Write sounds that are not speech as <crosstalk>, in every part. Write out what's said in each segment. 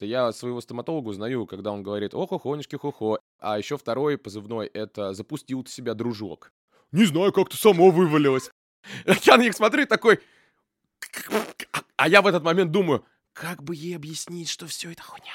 Я своего стоматолога узнаю, когда он говорит «ох-охонечки, хо-хо». А еще второй позывной — это «запустил ты себя, дружок». Не знаю, как-то само вывалилось. <laughs> Я на них смотрю такой... А я в этот момент думаю, как бы ей объяснить, что все это хуйня?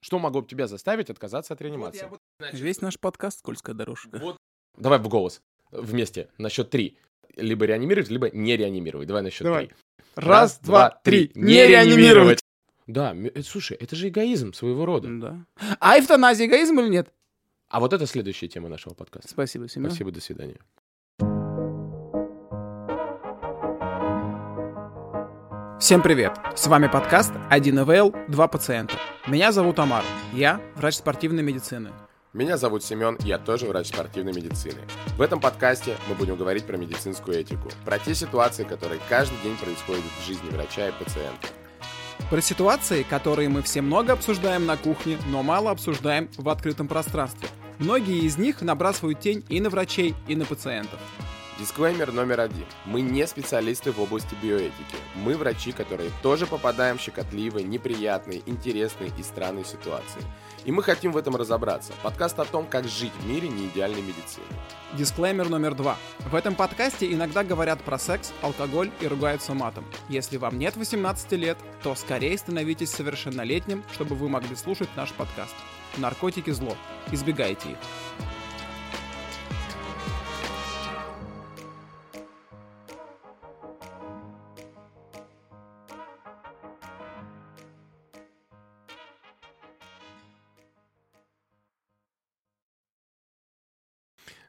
Что могло бы тебя заставить отказаться от реанимации? Весь наш подкаст «Скользкая дорожка». Вот. Давай в голос. Вместе. На счет три. Либо реанимировать, либо не реанимировать. Давай на счет Давай. три. Раз, два, три. Не реанимировать. Да, м- э, слушай, это же эгоизм своего рода. Да. А эвтаназия эгоизм или нет? А вот это следующая тема нашего подкаста. Спасибо, Семен. Спасибо, до свидания. Всем привет! С вами подкаст 1 ИВЛ, 2 пациента. Меня зовут Амар. Я врач спортивной медицины. Меня зовут Семен, я тоже врач спортивной медицины. В этом подкасте мы будем говорить про медицинскую этику, про те ситуации, которые каждый день происходят в жизни врача и пациента. Про ситуации, которые мы все много обсуждаем на кухне, но мало обсуждаем в открытом пространстве. Многие из них набрасывают тень и на врачей, и на пациентов. Дисклеймер номер один. Мы не специалисты в области биоэтики. Мы врачи, которые тоже попадаем в щекотливые, неприятные, интересные и странные ситуации. И мы хотим в этом разобраться. Подкаст о том, как жить в мире неидеальной медицины. Дисклеймер номер два. В этом подкасте иногда говорят про секс, алкоголь и ругаются матом. Если вам нет 18 лет, то скорее становитесь совершеннолетним, чтобы вы могли слушать наш подкаст. Наркотики зло. Избегайте их.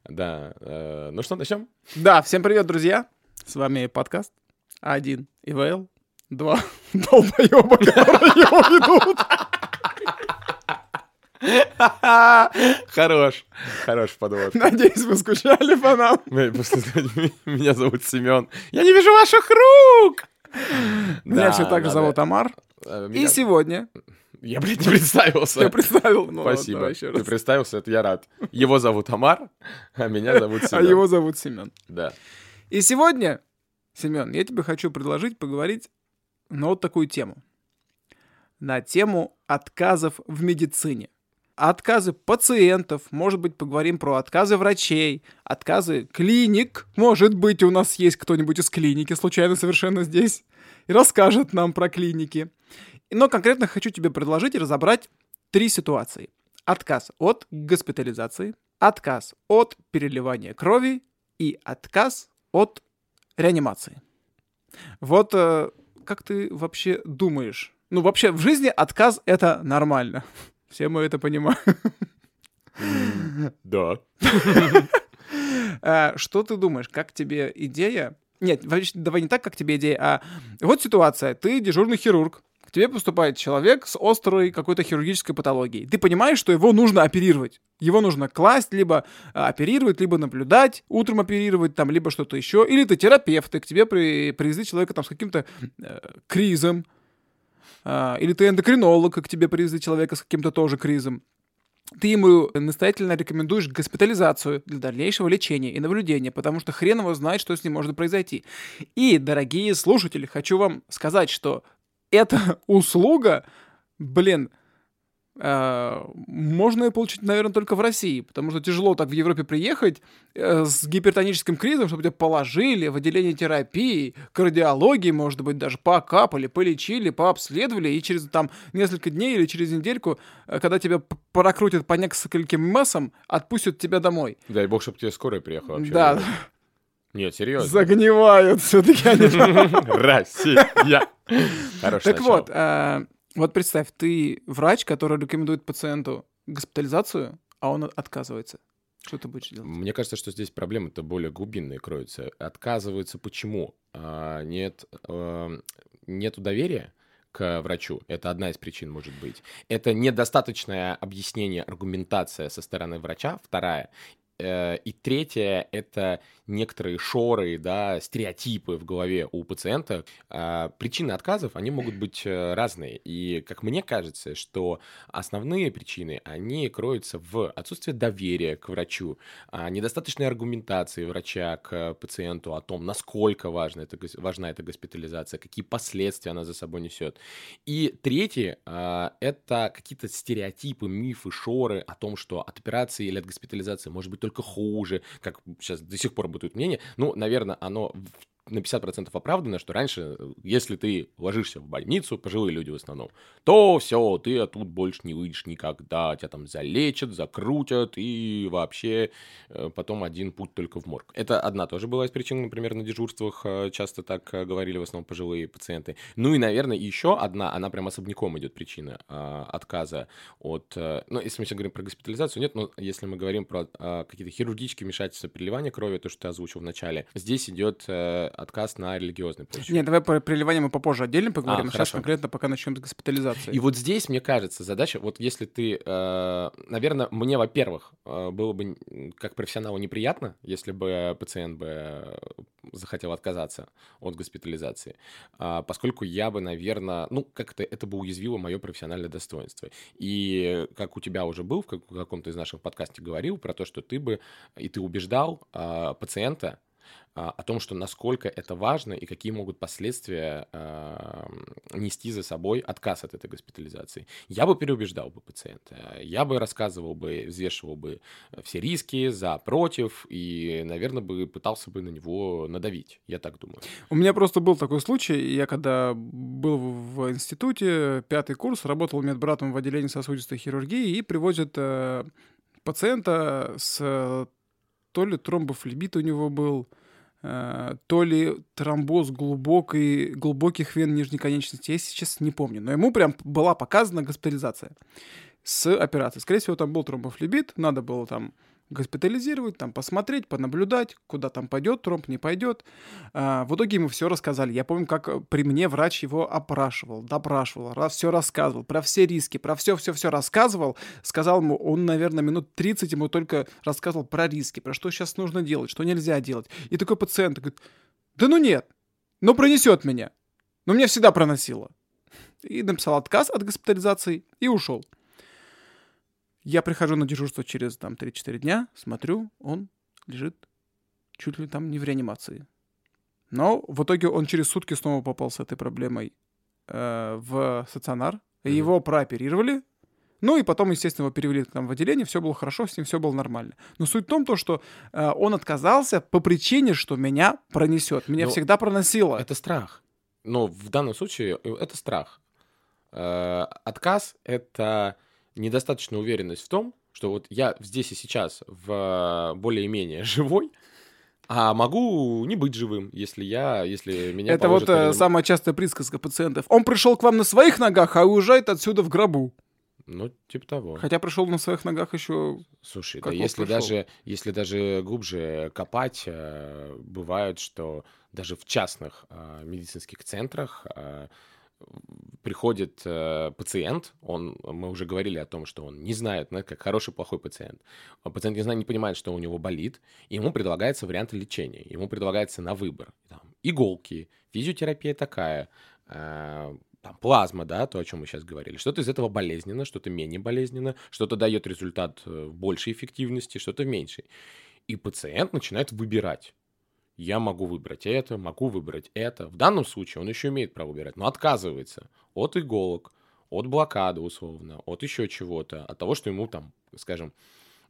Да, э, ну что, начнем? Да, всем привет, друзья. С вами подкаст 1 ИВЛ, 2 <laughs> долбоеба, которые его ведут. Хорош, хорош подвод. Надеюсь, вы скучали по нам. <laughs> Меня зовут Семен. Я не вижу ваших рук! Меня Да, все так же зовут Амар. э, И сегодня Я, блядь, не представился. я представил, ну, Спасибо. давай еще Ты раз. представился, это я рад. Его зовут Амар, а меня зовут А Семен. его зовут Семен. Да. И сегодня, Семен, я тебе хочу предложить поговорить на вот такую тему. На тему отказов в медицине. Отказы пациентов, может быть, поговорим про отказы врачей, отказы клиник. Может быть, у нас есть кто-нибудь из клиники, случайно совершенно здесь, и расскажет нам про клиники. Но конкретно хочу тебе предложить и разобрать три ситуации. Отказ от госпитализации, отказ от переливания крови и отказ от реанимации. Вот э, как ты вообще думаешь? Ну, вообще, в жизни отказ — это нормально. <laughs> Все мы это понимаем. <laughs> Да. Э, Что ты думаешь, как тебе идея? Нет, давай не так, как тебе идея, а вот ситуация. Ты дежурный хирург, к тебе поступает человек с острой какой-то хирургической патологией. Ты понимаешь, что его нужно оперировать. Его нужно класть, либо а, оперировать, либо наблюдать, утром оперировать, там, либо что-то еще. Или ты терапевт, и к тебе при, привезли человека там с каким-то э, кризом. А, или ты эндокринолог, и к тебе привезли человека с каким-то тоже кризом. Ты ему настоятельно рекомендуешь госпитализацию для дальнейшего лечения и наблюдения, потому что хрен его знает, что с ним может произойти. И, дорогие слушатели, хочу вам сказать, что эта <laughs> услуга, блин, э, можно ее получить, наверное, только в России, потому что тяжело так в Европе приехать э, с гипертоническим кризом, чтобы тебя положили в отделение терапии, кардиологии, может быть, даже покапали, полечили, пообследовали, и через там несколько дней или через недельку, э, когда тебя прокрутят по нескольким массам, отпустят тебя домой. Дай бог, чтобы тебе скорая приехала вообще. да, <laughs> Нет, серьезно. загнивают все-таки они. <laughs> Россия. Хорошо. Так вот, э, вот представь, ты врач, который рекомендует пациенту госпитализацию, а он отказывается. Что ты будешь делать? Мне кажется, что здесь проблемы-то более глубинные кроются. Отказываются почему? А, нет, эм, нету доверия к врачу. Это одна из причин, может быть. Это недостаточное объяснение, аргументация со стороны врача. Вторая. Э, и третье — это некоторые шоры, да, стереотипы в голове у пациента. А, причины отказов, они могут быть э, разные. И, как мне кажется, что основные причины, они кроются в отсутствии доверия к врачу, а, недостаточной аргументации врача к пациенту о том, насколько важна эта, важна эта госпитализация, какие последствия она за собой несет. И третье а, — это какие-то стереотипы, мифы, шоры о том, что от операции или от госпитализации может быть только хуже, как сейчас до сих пор бытует мнение. Ну, наверное, оно на 50% оправдано, что раньше, если ты ложишься в больницу, пожилые люди в основном, то все, ты оттуда больше не выйдешь никогда, тебя там залечат, закрутят, и вообще э, потом один путь только в морг. Это одна тоже была из причин, например, на дежурствах э, часто так э, говорили в основном пожилые пациенты. Ну и, наверное, еще одна, она прям особняком идет причина отказа от, ну, если мы сейчас говорим про госпитализацию, нет, но если мы говорим про какие-то хирургические вмешательства, переливания крови, то, что ты озвучил в начале, здесь идет отказ на религиозной почве. Нет, давай про приливание мы попозже отдельно поговорим. А, Сейчас конкретно пока начнем с госпитализации. И вот здесь, мне кажется, задача, вот если ты, э, наверное, мне, во-первых, э, было бы как профессионалу неприятно, если бы пациент бы э, захотел отказаться от госпитализации, э, поскольку я бы, наверное, ну, как-то это бы уязвило мое профессиональное достоинство. И как у тебя уже был в каком-то из наших подкастов говорил про то, что ты бы, и ты убеждал э, пациента, о том, что насколько это важно и какие могут последствия э, нести за собой отказ от этой госпитализации. Я бы переубеждал бы пациента, я бы рассказывал бы, взвешивал бы все риски за, против, и, наверное, бы пытался бы на него надавить, я так думаю. У меня просто был такой случай, я когда был в институте, пятый курс, работал медбратом в отделении сосудистой хирургии, и привозят э, пациента с то ли тромбофлебит у него был, Э, то ли тромбоз глубокий, глубоких вен нижней конечности, я сейчас не помню, но ему прям была показана госпитализация с операцией. Скорее всего, там был тромбофлебит, надо было там госпитализировать, там посмотреть, понаблюдать, куда там пойдет, тромб не пойдет. А, в итоге ему все рассказали. Я помню, как э, при мне врач его опрашивал, допрашивал, все рассказывал, про все риски, про все-все-все рассказывал. Сказал ему, он, наверное, минут 30 ему только рассказывал про риски, про что сейчас нужно делать, что нельзя делать. И такой пациент говорит, да ну нет, ну пронесет меня. Ну меня всегда проносило. И написал отказ от госпитализации и ушел. Я прихожу на дежурство через там 3-4 дня, смотрю, он лежит чуть ли там не в реанимации. Но в итоге он через сутки снова попал с этой проблемой э, в стационар. Mm-hmm. Его прооперировали. Ну и потом, естественно, его перевели там в отделение, все было хорошо, с ним все было нормально. Но суть в том, то, что э, он отказался по причине, что меня пронесет. Меня Но всегда проносило. Это страх. Но в данном случае э, это страх. Э, отказ — это недостаточная уверенность в том, что вот я здесь и сейчас в более-менее <laughs> живой, а могу не быть живым, если я, если меня Это вот э, самая частая присказка пациентов. Он пришел к вам на своих ногах, а уезжает отсюда в гробу. Ну, типа того. Хотя пришел на своих ногах еще. Слушай, да если даже, если даже глубже копать, э, бывает, что даже в частных э, медицинских центрах приходит э, пациент, он, мы уже говорили о том, что он не знает, знаете, как хороший, плохой пациент. Пациент не знает, не понимает, что у него болит, и ему предлагается варианты лечения, ему предлагается на выбор. Там, иголки, физиотерапия такая, э, там, плазма, да, то, о чем мы сейчас говорили. Что-то из этого болезненно, что-то менее болезненно, что-то дает результат э, большей эффективности, что-то меньшей. И пациент начинает выбирать я могу выбрать это, могу выбрать это. В данном случае он еще имеет право выбирать, но отказывается от иголок, от блокады условно, от еще чего-то, от того, что ему там, скажем,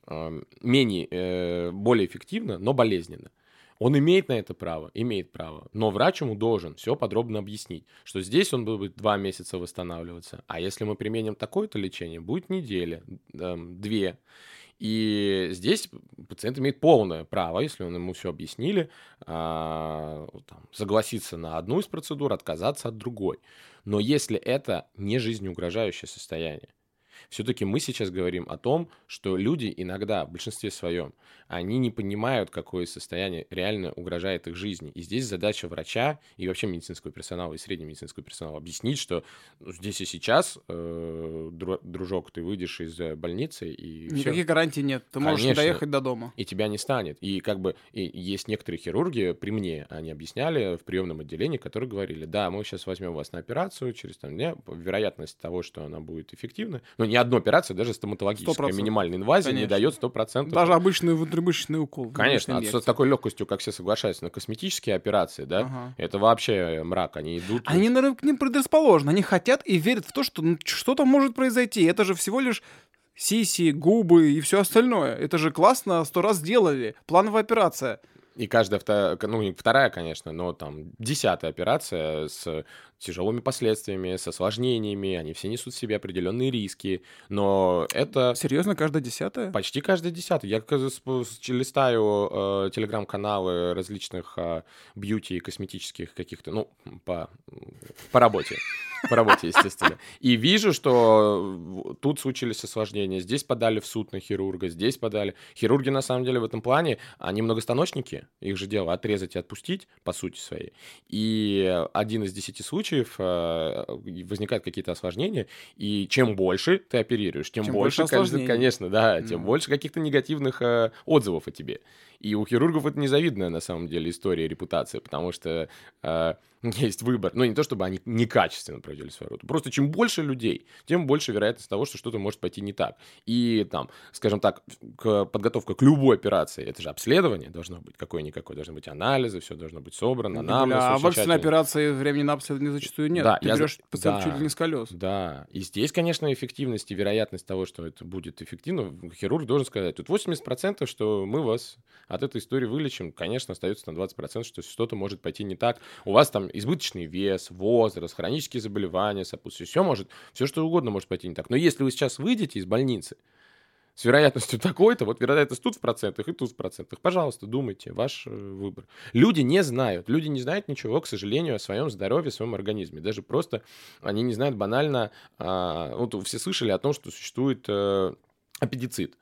эм, менее, э, более эффективно, но болезненно. Он имеет на это право, имеет право, но врач ему должен все подробно объяснить, что здесь он будет два месяца восстанавливаться, а если мы применим такое-то лечение, будет неделя, две. И здесь пациент имеет полное право, если он ему все объяснили, а, согласиться на одну из процедур, отказаться от другой. Но если это не жизнеугрожающее состояние, Все-таки мы сейчас говорим о том, что люди иногда, в большинстве своем, они не понимают, какое состояние реально угрожает их жизни. И здесь задача врача и вообще медицинского персонала, и среднего медицинского персонала объяснить, что ну, здесь и сейчас, э, дружок, ты выйдешь из э, больницы и... Никаких всё. гарантий нет. Ты можешь Конечно, доехать до дома. И тебя не станет. И как бы и есть некоторые хирурги при мне, они объясняли в приемном отделении, которые говорили, да, мы сейчас возьмем вас на операцию через там дня, вероятность того, что она будет эффективна, но ни одну операцию, даже стоматологическая 100%. минимальная инвазия Конечно. не дает 100%. Даже обычный внутримышечный укол. Конечно, с такой легкостью, как все соглашаются на косметические операции, да, ага. это вообще мрак, они идут... Они, наверное, к ним предрасположены, они хотят и верят в то, что ну, что-то может произойти, это же всего лишь сиси, губы и все остальное. Это же классно, сто раз сделали. Плановая операция. И каждая ну не вторая, конечно, но там десятая операция с тяжелыми последствиями, с осложнениями, они все несут в себе определенные риски, но это... Серьезно, каждая десятая? Почти каждая десятая. Я листаю э, телеграм-каналы различных э, бьюти и косметических каких-то, ну, по, по работе. По работе, естественно. И вижу, что тут случились осложнения. Здесь подали в суд на хирурга, здесь подали. Хирурги, на самом деле, в этом плане, они многостаночники. Их же дело отрезать и отпустить, по сути своей. И один из десяти случаев э, возникают какие-то осложнения. И чем больше ты оперируешь, тем, тем больше, больше конечно, да, тем mm. больше каких-то негативных э, отзывов о тебе. И у хирургов это незавидная, на самом деле, история репутации, потому что э, <laughs> есть выбор. Ну, не то, чтобы они некачественно проводили свою работу. Просто чем больше людей, тем больше вероятность того, что что-то может пойти не так. И там, скажем так, к, подготовка к любой операции, это же обследование должно быть какое-никакое, должны быть анализы, все должно быть собрано, нам. А в экстренной операции времени на обследование зачастую нет. Да, Ты я... берешь пациента да, чуть ли не с колес. Да, и здесь, конечно, эффективность и вероятность того, что это будет эффективно, хирург должен сказать, тут 80%, что мы вас от этой истории вылечим, конечно, остается на 20%, что что-то может пойти не так. У вас там избыточный вес, возраст, хронические заболевания, сопутствие, все может, все что угодно может пойти не так. Но если вы сейчас выйдете из больницы с вероятностью <laughs> такой-то, вот вероятность тут в процентах и тут в процентах, пожалуйста, думайте, ваш э, выбор. Люди не знают, люди не знают ничего, к сожалению, о своем здоровье, о своем организме. Даже просто они не знают банально, а, вот все слышали о том, что существует э, аппендицит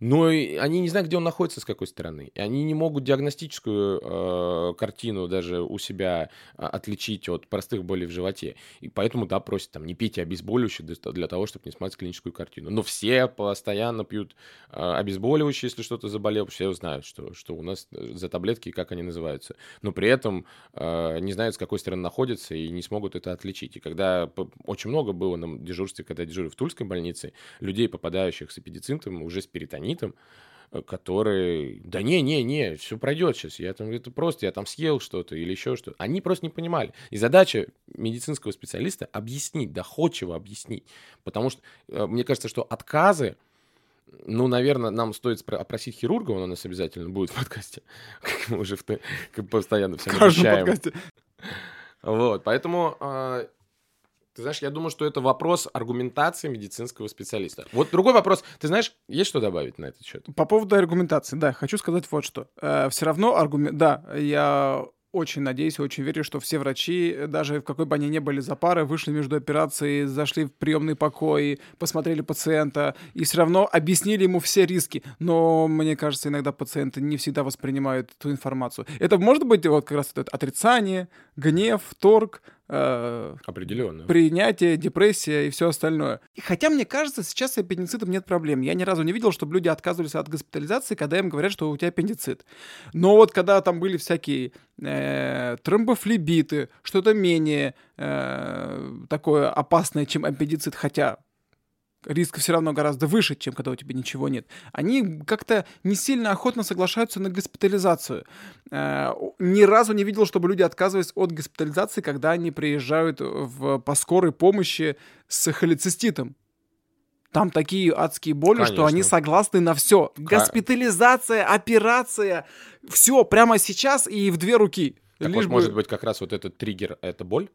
но они не знают, где он находится, с какой стороны. И они не могут диагностическую э, картину даже у себя э, отличить от простых болей в животе. И поэтому, да, просят там, не пейте обезболивающие для того, чтобы не смотреть клиническую картину. Но все постоянно пьют э, обезболивающие, если что-то заболело. Все знают, что, что у нас э, за таблетки и как они называются. Но при этом э, не знают, с какой стороны находятся и не смогут это отличить. И когда очень много было на дежурстве, когда я дежурил в Тульской больнице, людей, попадающих с эпидицинтом, уже с перитонитом, гранитом, э, который, да не, не, не, все пройдет сейчас, я там, это просто, я там съел что-то или еще что-то. Они просто не понимали. И задача медицинского специалиста объяснить, доходчиво объяснить. Потому что э, мне кажется, что отказы, ну, наверное, нам стоит опросить хирурга, он у нас обязательно будет в подкасте, <laughs> как мы уже как постоянно всем обещаем. Вот, поэтому а, ты знаешь, я думаю, что это вопрос аргументации медицинского специалиста. Вот другой вопрос. Ты знаешь, есть что добавить на этот счет? По поводу аргументации, да, хочу сказать вот что. Э, все равно аргумент... Да, я очень надеюсь, очень верю, что все врачи, даже в какой бы они ни были за парой, вышли между операцией, зашли в приемный покой, посмотрели пациента и все равно объяснили ему все риски. Но мне кажется, иногда пациенты не всегда воспринимают эту информацию. Это может быть вот как раз это отрицание, гнев, торг, э, Определенно. принятие, депрессия и все остальное. И хотя, мне кажется, сейчас с аппендицитом нет проблем. Я ни разу не видел, чтобы люди отказывались от госпитализации, когда им говорят, что у тебя аппендицит. Но вот когда там были всякие э, тромбофлебиты, что-то менее э, такое опасное, чем аппендицит, хотя риск все равно гораздо выше, чем когда у тебя ничего нет, они как-то не сильно охотно соглашаются на госпитализацию. Э, ни разу не видел, чтобы люди отказывались от госпитализации, когда они приезжают в, по скорой помощи с холециститом. Там такие адские боли, Конечно. что они согласны на все. Госпитализация, операция, все прямо сейчас и в две руки. Так Лишь вот, бы... может быть, как раз вот этот триггер — это боль?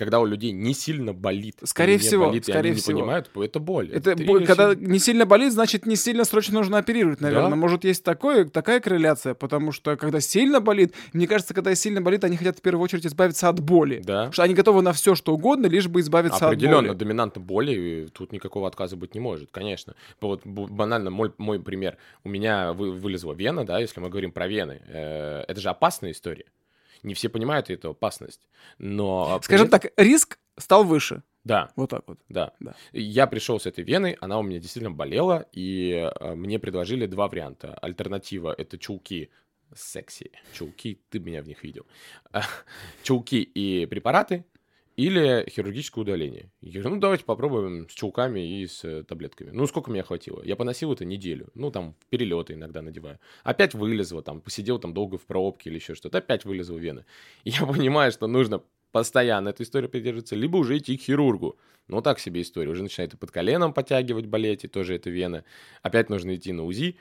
Когда у людей не сильно болит. Скорее не всего, болит, и скорее они не всего. понимают, это боль. Это ты бо- её когда не сильно болит, значит, не сильно срочно нужно оперировать, наверное. Да. Может, есть такое, такая корреляция, потому что когда сильно болит, мне кажется, когда сильно болит, они хотят в первую очередь избавиться от боли. Да. Потому что они готовы на все, что угодно, лишь бы избавиться Определенно, от боли. доминанта боли, и тут никакого отказа быть не может, конечно. Вот банально мой, мой пример. У меня вы- вылезла вена, да, если мы говорим про вены. Э, это же опасная история. Не все понимают эту опасность. Но... Скажем при- так, риск стал выше. Да, Вот так вот. да. Да. Я пришел с этой веной, она у меня действительно болела, и э, мне предложили два варианта. Альтернатива — это чулки секси. Чулки, ты меня в них видел. А, <laughs> Чулки и препараты или хирургическое удаление. Я говорю, ну давайте попробуем с чулками и с э, таблетками. Ну сколько меня хватило? Я поносил это неделю. Ну там перелеты иногда надеваю. Опять вылезло, там посидел там долго в пробке или еще что-то. Опять вылезла вена. И <laughs> я понимаю, что нужно постоянно эту историю придерживаться, либо уже идти к хирургу. Ну, так себе история. Уже начинает под коленом подтягивать, болеть, и тоже это вена. Опять нужно идти на УЗИ.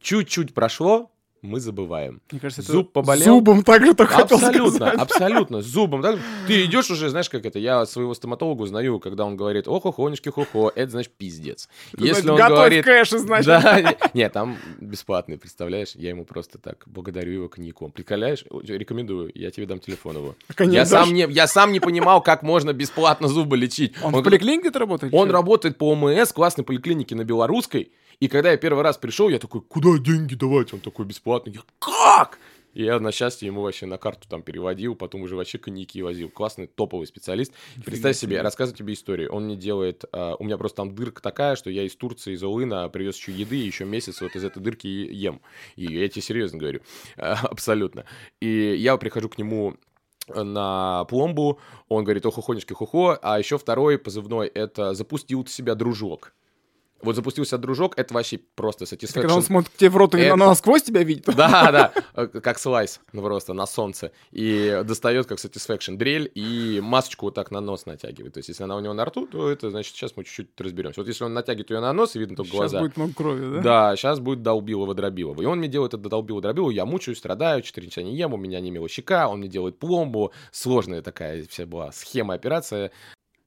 Чуть-чуть прошло, мы забываем. Мне кажется, это Зуб поболел? Зубом так же только хотел Абсолютно, сказать. абсолютно, зубом. да? Ты идешь уже, знаешь, как это, я своего стоматолога узнаю, когда он говорит, ох, охонечки, хо-хо, это значит пиздец. Если он Готовь говорит... кэш, значит. Да, не- нет, там бесплатный, представляешь? Я ему просто так благодарю его коньяком. Приколяешь? Рекомендую, я тебе дам телефон его. Коньяк Я сам, не, я сам не понимал, как можно бесплатно зубы лечить. Он в говорит, поликлинике работает? он работает по ОМС, классной поликлинике на Белорусской. И когда я первый раз пришел, я такой, куда деньги давать? Он такой бесплатный. Я, как? И я на счастье ему вообще на карту там переводил, потом уже вообще коньяки возил. Классный, топовый специалист. Представь себе, рассказываю тебе историю. Он мне делает... а, у меня просто там дырка такая, что я из Турции, из Олына привез еще еды, и еще месяц вот из этой дырки ем. И я тебе серьезно говорю. А, Абсолютно. И я прихожу к нему на пломбу, он говорит, ох, охонечки, хухо, а еще второй позывной, это запустил себя дружок. Вот запустился дружок, это вообще просто Когда он satisfaction. смотрит тебе в рот, и Это- она насквозь тебя видит. Да, <laughs> да, э, как слайс, ну просто на солнце. И достает как satisfaction дрель и масочку вот так на нос натягивает. То есть, если она у него на рту, то это значит, сейчас мы чуть-чуть разберемся. Вот если он натягивает ее на нос, и видно только Сейчас глаза. будет много крови, да? Да, сейчас будет долбилово дробилово. И он мне делает это долбилово дробилово, я мучаюсь, страдаю, 4 часа не ем, у меня немела щека, он мне делает пломбу. Сложная такая вся была схема, операция.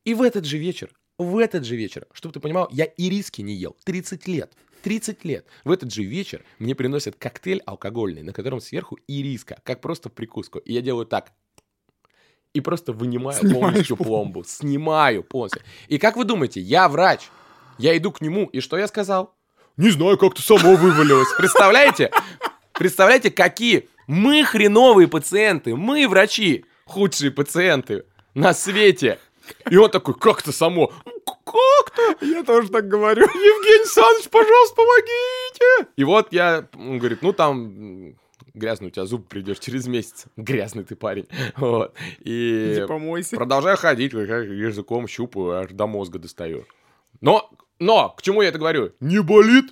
И в этот же вечер, в этот же вечер, чтобы ты понимал, я и риски не ел. 30 лет. 30 лет. В этот же вечер мне приносят коктейль алкогольный, на котором сверху ириска, как просто в прикуску. И я делаю так. И просто вынимаю Снимаешь полностью пломбу. пломбу. Снимаю полностью. И как вы думаете, я врач. Я иду к нему, и что я сказал? Не знаю, как-то само вывалилось. Представляете? Представляете, какие мы хреновые пациенты, мы врачи, худшие пациенты на свете. И он такой, как-то само. «Ну, Как-то? Я тоже так говорю. Евгений Александрович, пожалуйста, помогите. И вот я, он говорит, ну там грязный у тебя зуб придешь через месяц. Грязный ты парень. <laughs> Вот. И Иди помойся. продолжаю ходить, языком щупаю, аж до мозга достаю. Но, но, к чему я это говорю? Не болит?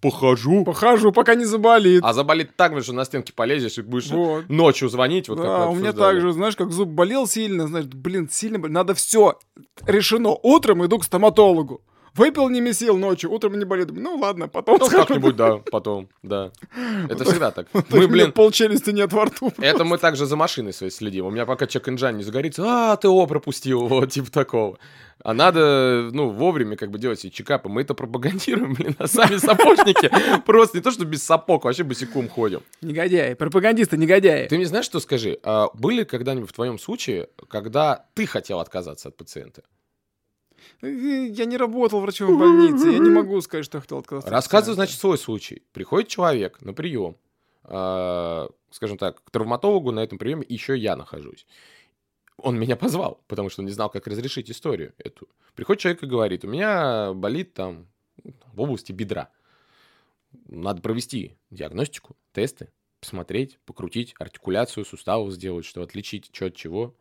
Похожу. Похожу, пока не заболит. А заболит так, что на стенке полезешь и будешь Вот. ночью звонить, вот как да, мы у меня так же, знаешь, как зуб болел сильно, знаешь, блин, сильно болел. Надо все решено. Утром иду к стоматологу. Выпил немесил ночью, утром не болит. Ну ладно, потом Ну, как-нибудь, да, потом, да. <laughs> Это всегда так. Мы, блин, пол челюсти нет во рту. <laughs> это мы также за машиной своей следим. У меня пока чек инжан не загорится, а, ты о, пропустил, вот, типа такого. А надо, ну, вовремя как бы делать себе чекапы. Мы это пропагандируем, блин, а сами сапожники просто не то, что без сапог, вообще босиком ходим. Негодяи, пропагандисты, негодяи. Ты мне знаешь, что скажи? А были когда-нибудь в твоем случае, когда ты хотел отказаться от пациента? Э, Я не работал врачом в больнице, я не могу сказать, что я хотел отказаться. пациента. значит, свой случай. Приходит человек на прием, а, скажем так, к травматологу на этом приеме еще я нахожусь. Он меня позвал, потому что не знал, как разрешить историю эту. Приходит человек и говорит, у меня болит там в области бедра. Надо провести диагностику, тесты, посмотреть, покрутить, артикуляцию суставов сделать, что отличить, что от чего.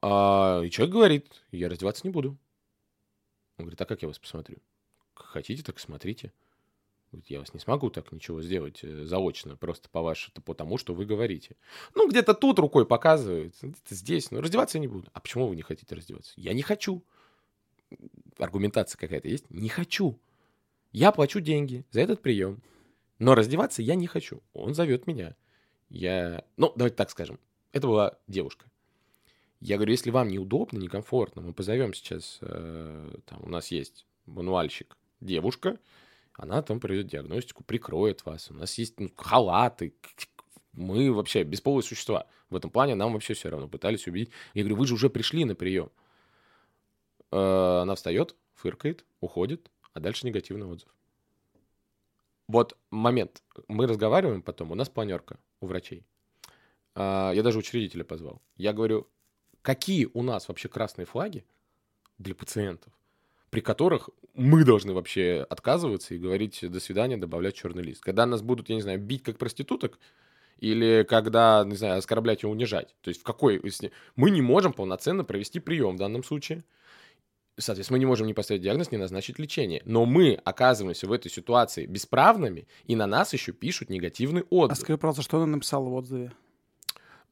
А, и человек говорит, я раздеваться не буду. Он говорит, а как я вас посмотрю? Хотите, так смотрите. Я вас не смогу так ничего сделать э, заочно, просто по вашему, по тому, что вы говорите. Ну, где-то тут рукой показывает, где-то здесь, но раздеваться я не буду. А почему вы не хотите раздеваться? Я не хочу. Аргументация какая-то есть? Не хочу. Я плачу деньги за этот прием, но раздеваться я не хочу. Он зовет меня. Я, ну, давайте так скажем, это была девушка. Я говорю, если вам неудобно, некомфортно, мы позовем сейчас, э, там, у нас есть мануальщик, девушка, она там проведет диагностику, прикроет вас. У нас есть ну, халаты, мы вообще бесполые существа. В этом плане нам вообще все равно пытались убедить. Я говорю, вы же уже пришли на прием. Э, она встает, фыркает, уходит, а дальше негативный отзыв. Вот момент. Мы разговариваем потом, у нас планерка у врачей. А, я даже учредителя позвал. Я говорю, какие у нас вообще красные флаги для пациентов, при которых мы должны вообще отказываться и говорить «до свидания», добавлять черный лист. Когда нас будут, я не знаю, бить как проституток, или когда, не знаю, оскорблять и унижать. То есть в какой... Мы не можем полноценно провести прием в данном случае. Соответственно, мы не можем не поставить диагноз, не назначить лечение. Но мы оказываемся в этой ситуации бесправными, и на нас еще пишут негативный А отзыв. скажи, пожалуйста, что она написала в отзыве?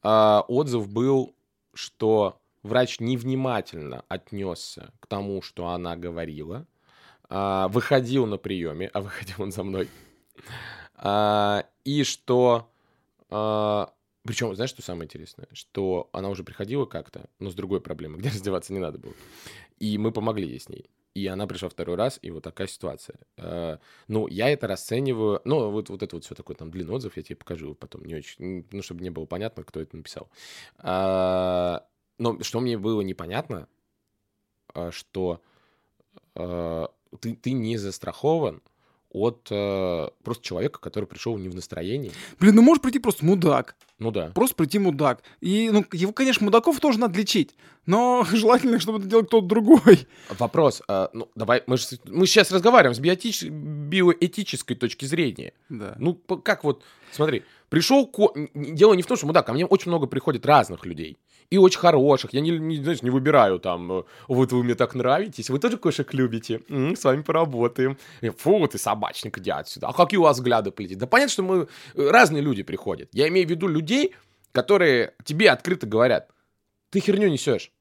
А, отзыв был, что врач невнимательно отнесся к тому, что она говорила, а, выходил на приеме, а выходил он за мной, А, и что... причем, знаешь, что самое интересное? Что она уже приходила как-то, но с другой проблемой, где <laughs> раздеваться не надо было. И мы помогли ей с ней. И она пришла второй раз, и вот такая ситуация. Э, Ну, я это расцениваю... Ну, вот, вот это вот все такое, там, длинный отзыв, я тебе покажу потом, не очень... Ну, чтобы не было понятно, кто это написал. А, Но что мне было непонятно, а, что ты, ты не застрахован от э, просто человека, который пришел не в настроении. Блин, ну может прийти просто мудак. Ну да. Просто прийти мудак. И, ну, его, конечно, мудаков тоже надо лечить. Но <laughs> желательно, чтобы это делал кто-то другой. Вопрос, а, ну давай, мы, же, мы сейчас разговариваем с биотич- биоэтической точки зрения. Да. Ну, как вот, смотри, пришел, ко... дело не в том, что мудак, ко мне очень много приходит разных людей. И очень хороших. Я не, не, знаешь, не выбираю там, э, вот вы мне так нравитесь, вы тоже кошек любите, М, с вами поработаем. Фу, ты собачник, иди отсюда. А какие у вас взгляды полетят? Да понятно, что мы, э, разные люди приходят. Я имею в виду людей, которые тебе открыто говорят, ты херню несешь.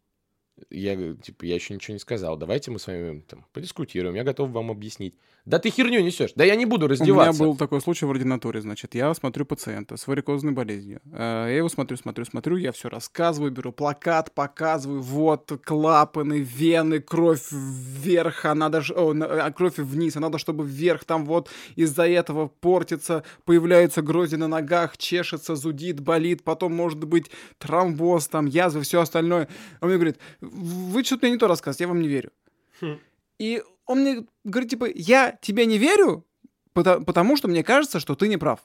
Я говорю, типа, я еще ничего не сказал. Давайте мы с вами там подискутируем. Я готов вам объяснить. Да ты херню несешь. Да я не буду У меня раздеваться. был такой случай в ординатуре, значит, я смотрю пациента с варикозной болезнью. Э, Я его смотрю, смотрю, смотрю, я все рассказываю, беру плакат, показываю, вот клапаны, вены, кровь вверх, а надо, ж- о, а кровь вниз, а надо, чтобы вверх, там вот из-за этого портится, появляются грози на ногах, чешется, зудит, болит, потом может быть тромбоз, там язвы, все остальное. Он мне говорит, вы что-то мне не то рассказываете, я вам не верю. И он мне говорит, типа, я тебе не верю, пота- потому что мне кажется, что ты не прав.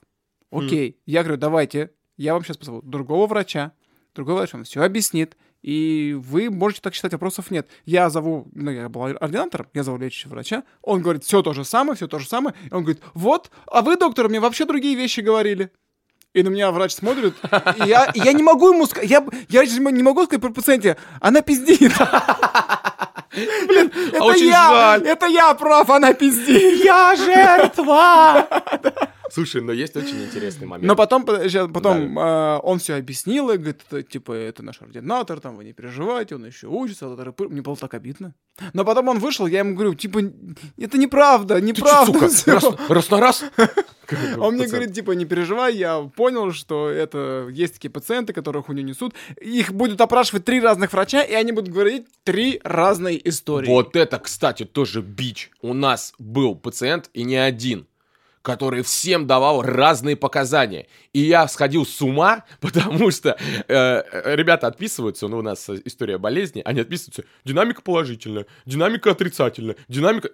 Окей. Я говорю, давайте, я вам сейчас позову другого врача. Другой врач, он все объяснит. И вы можете так считать, вопросов нет. Я зову, ну, я был ординатором, я зову лечащего врача. Он говорит, все то же самое, все то же самое. И он говорит, вот, а вы, доктор, мне вообще другие вещи говорили. И на меня врач смотрит, и я, и я не могу ему сказать, я, я не могу сказать про пациенте, она пиздит. <laughs> Блин, это я, это я прав, она пиздит. Я жертва! <laughs> Слушай, но есть очень интересный момент. Но потом, потом э, он все объяснил, и говорит, типа, это наш ординатор, там, вы не переживайте, он еще учится. Мне было так обидно. Но потом он вышел, я ему говорю, типа, это неправда, Ты чё, неправда. сука, всё». раз, раз на раз? <laughs> Он мне говорит, типа, не переживай, я понял, что это есть такие пациенты, которые хуйню несут. Их будут опрашивать три разных врача, и они будут говорить три разные истории. Вот это, кстати, тоже бич. У нас был пациент, и не один, который всем давал разные показания. И я сходил с ума, <laughs> потому что э, э, ребята отписываются, ну, у нас история болезни, они отписываются, динамика положительная, динамика отрицательная, динамика...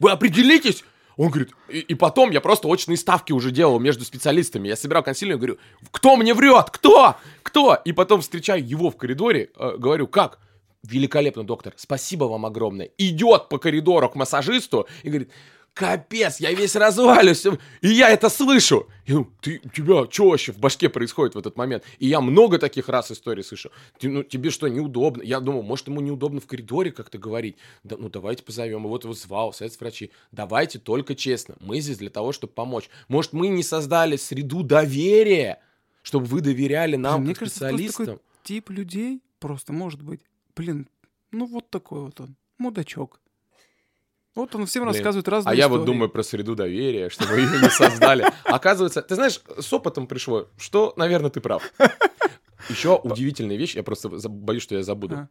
Вы определитесь! Он говорит, и, и потом я просто очные ставки уже делал между специалистами. Я собирал консилиум, говорю, кто мне врет? Кто? Кто? И потом встречаю его в коридоре, э, говорю, как? Великолепно, доктор, спасибо вам огромное. Идет по коридору к массажисту и говорит, капец, я весь развалюсь, и я это слышу. И, ты, у тебя что вообще в башке происходит в этот момент? И я много таких раз историй слышу. Ты, ну, тебе что, неудобно? Я думал, может, ему неудобно в коридоре как-то говорить. Да, ну, давайте позовем. И вот его звал, совет врачи. Давайте только честно. Мы здесь для того, чтобы помочь. Может, мы не создали среду доверия, чтобы вы доверяли нам, Мне как кажется, специалистам. такой тип людей просто может быть. Блин, ну вот такой вот он, мудачок. Вот он всем Блин, рассказывает разные А я истории. вот думаю про среду доверия, что мы ее не создали. Оказывается, ты знаешь, с опытом пришло, что, наверное, ты прав. Еще удивительная вещь, я просто боюсь, что я забуду. А.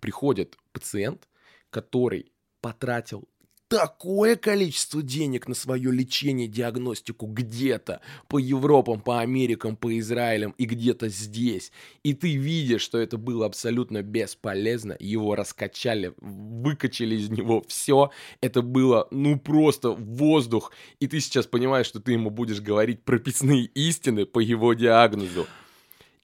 Приходит пациент, который потратил такое количество денег на свое лечение, диагностику где-то по Европам, по Америкам, по Израилям и где-то здесь. И ты видишь, что это было абсолютно бесполезно. Его раскачали, выкачали из него все. Это было, ну, просто воздух. И ты сейчас понимаешь, что ты ему будешь говорить прописные истины по его диагнозу.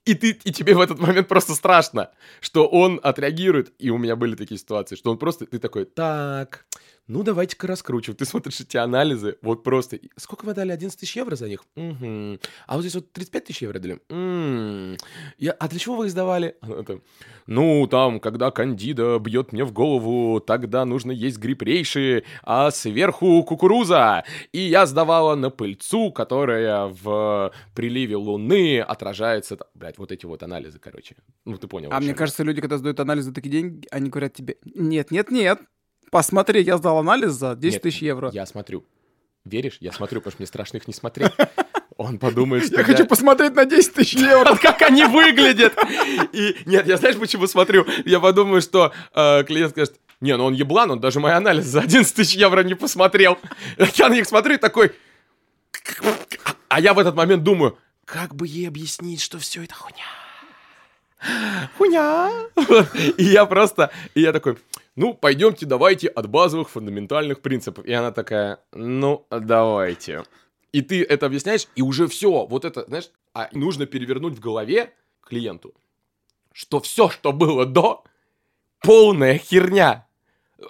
И, ты, и тебе в этот момент просто страшно, что он отреагирует. И у меня были такие ситуации, что он просто, ты такой, так, ну давайте-ка раскручивать. Ты смотришь эти анализы, вот просто. Сколько вы дали? 11 тысяч евро за них? Мгм. А вот здесь вот 35 тысяч евро дали? Я- А для чего вы их сдавали? <laughs> Там, ну, там, когда кандида бьет мне в голову, тогда нужно есть гриб рейши, а сверху кукуруза. И я сдавала на пыльцу, которая в приливе луны отражается... там, Блядь, вот эти вот анализы, короче. Ну, ты понял. А мне кажется, люди, когда сдают анализ за такие деньги, они говорят тебе, нет, нет, нет, посмотри, я сдал анализ за 10 Нет, тысяч евро. Я смотрю. Веришь? Я смотрю, потому что мне страшно их не смотреть. Он подумает, что Я хочу посмотреть на 10 тысяч евро. как они выглядят. И нет, я знаешь, почему смотрю? Я подумаю, что э, клиент скажет, не, ну он еблан, он даже мой анализ за 11 тысяч евро не посмотрел. Я на них смотрю и такой... А я в этот момент думаю, как бы ей объяснить, что все это хуйня? Хуйня. И я просто... И я такой, ну, пойдемте, давайте от базовых фундаментальных принципов. И она такая, ну, давайте. И ты это объясняешь, и уже все, вот это, знаешь, а нужно перевернуть в голове клиенту, что все, что было до, полная херня.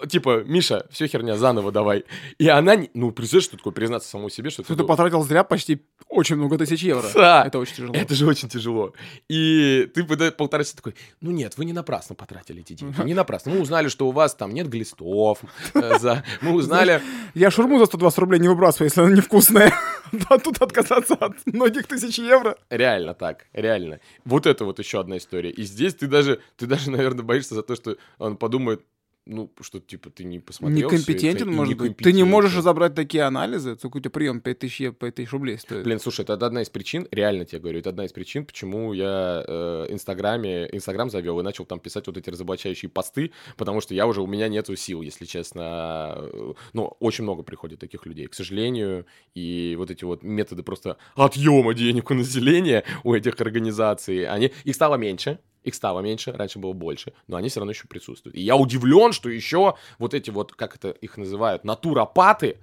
Типа, Миша, все херня, заново давай. И она, не- ну, представляешь, что такое признаться самому себе, что Что ты... ты потратил зря почти очень много тысяч евро. Да. Это очень тяжело. Это же очень тяжело. И ты полтора часа такой, ну нет, вы не напрасно потратили эти деньги. Не напрасно. Мы узнали, что у вас там нет глистов. э, Мы узнали... Я шурму за 120 рублей не выбрасываю, если она невкусная. <laughs> А тут отказаться от многих тысяч евро. Реально так, реально. Вот это вот еще одна история. И здесь ты даже, ты даже, наверное, боишься за то, что он подумает, ну, что, типа, ты не посмотрел это, Некомпетентен, и может быть. Ты не можешь разобрать такие анализы. Сколько у тебя прием 5 тысяч, ев- 5 тысяч рублей стоит. Блин, слушай, это одна из причин, реально тебе говорю, это одна из причин, почему я э, Инстаграме, Инстаграм завел и начал там писать вот эти разоблачающие посты, потому что я уже, у меня нету сил, если честно. Ну, очень много приходит таких людей, к сожалению, и вот эти вот методы просто отъема денег у населения, у этих организаций, они, их стало меньше, их стало меньше, раньше было больше, но они все равно еще присутствуют. И я удивлен, что еще вот эти вот, как это их называют, натуропаты,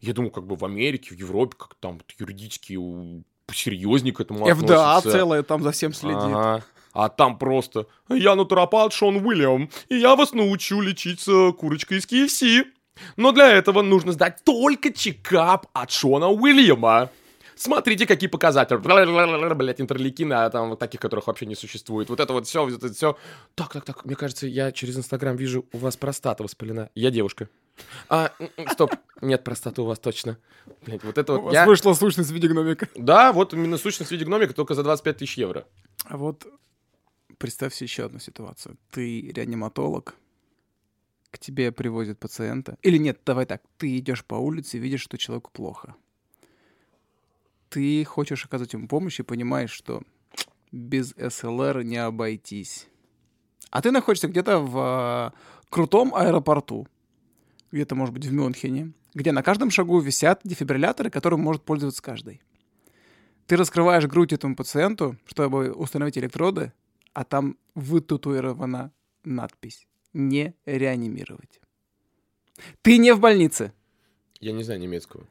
я думаю, как бы в Америке, в Европе, как там вот юридически серьезнее к этому ФДА относятся. целая там за всем следит. Ага. А там просто «Я натуропат Шон Уильям, и я вас научу лечиться курочкой из KFC. Но для этого нужно сдать только чекап от Шона Уильяма. Смотрите, какие показатели. Блять, интерлейкины, а там вот таких, которых вообще не существует. Вот это вот все, вот это все. Так, так, так, мне кажется, я через Инстаграм вижу, у вас простата воспалена. Я девушка. А, стоп, нет простаты у вас точно. Блять, вот это У вот вас я... вышла сущность в виде гномика. Да, вот именно сущность в виде гномика только за 25 тысяч евро. А вот представь себе еще одну ситуацию. Ты реаниматолог, к тебе привозят пациента. Или нет, давай так. Ты идешь по улице и видишь, что человеку плохо. Ты хочешь оказать ему помощь и понимаешь, что без СЛР не обойтись. А ты находишься где-то в а, крутом аэропорту, где-то, может быть, в Мюнхене, где на каждом шагу висят дефибрилляторы, которым может пользоваться каждый. Ты раскрываешь грудь этому пациенту, чтобы установить электроды, а там вытатуирована надпись «Не реанимировать». Ты не в больнице. Я не знаю немецкого.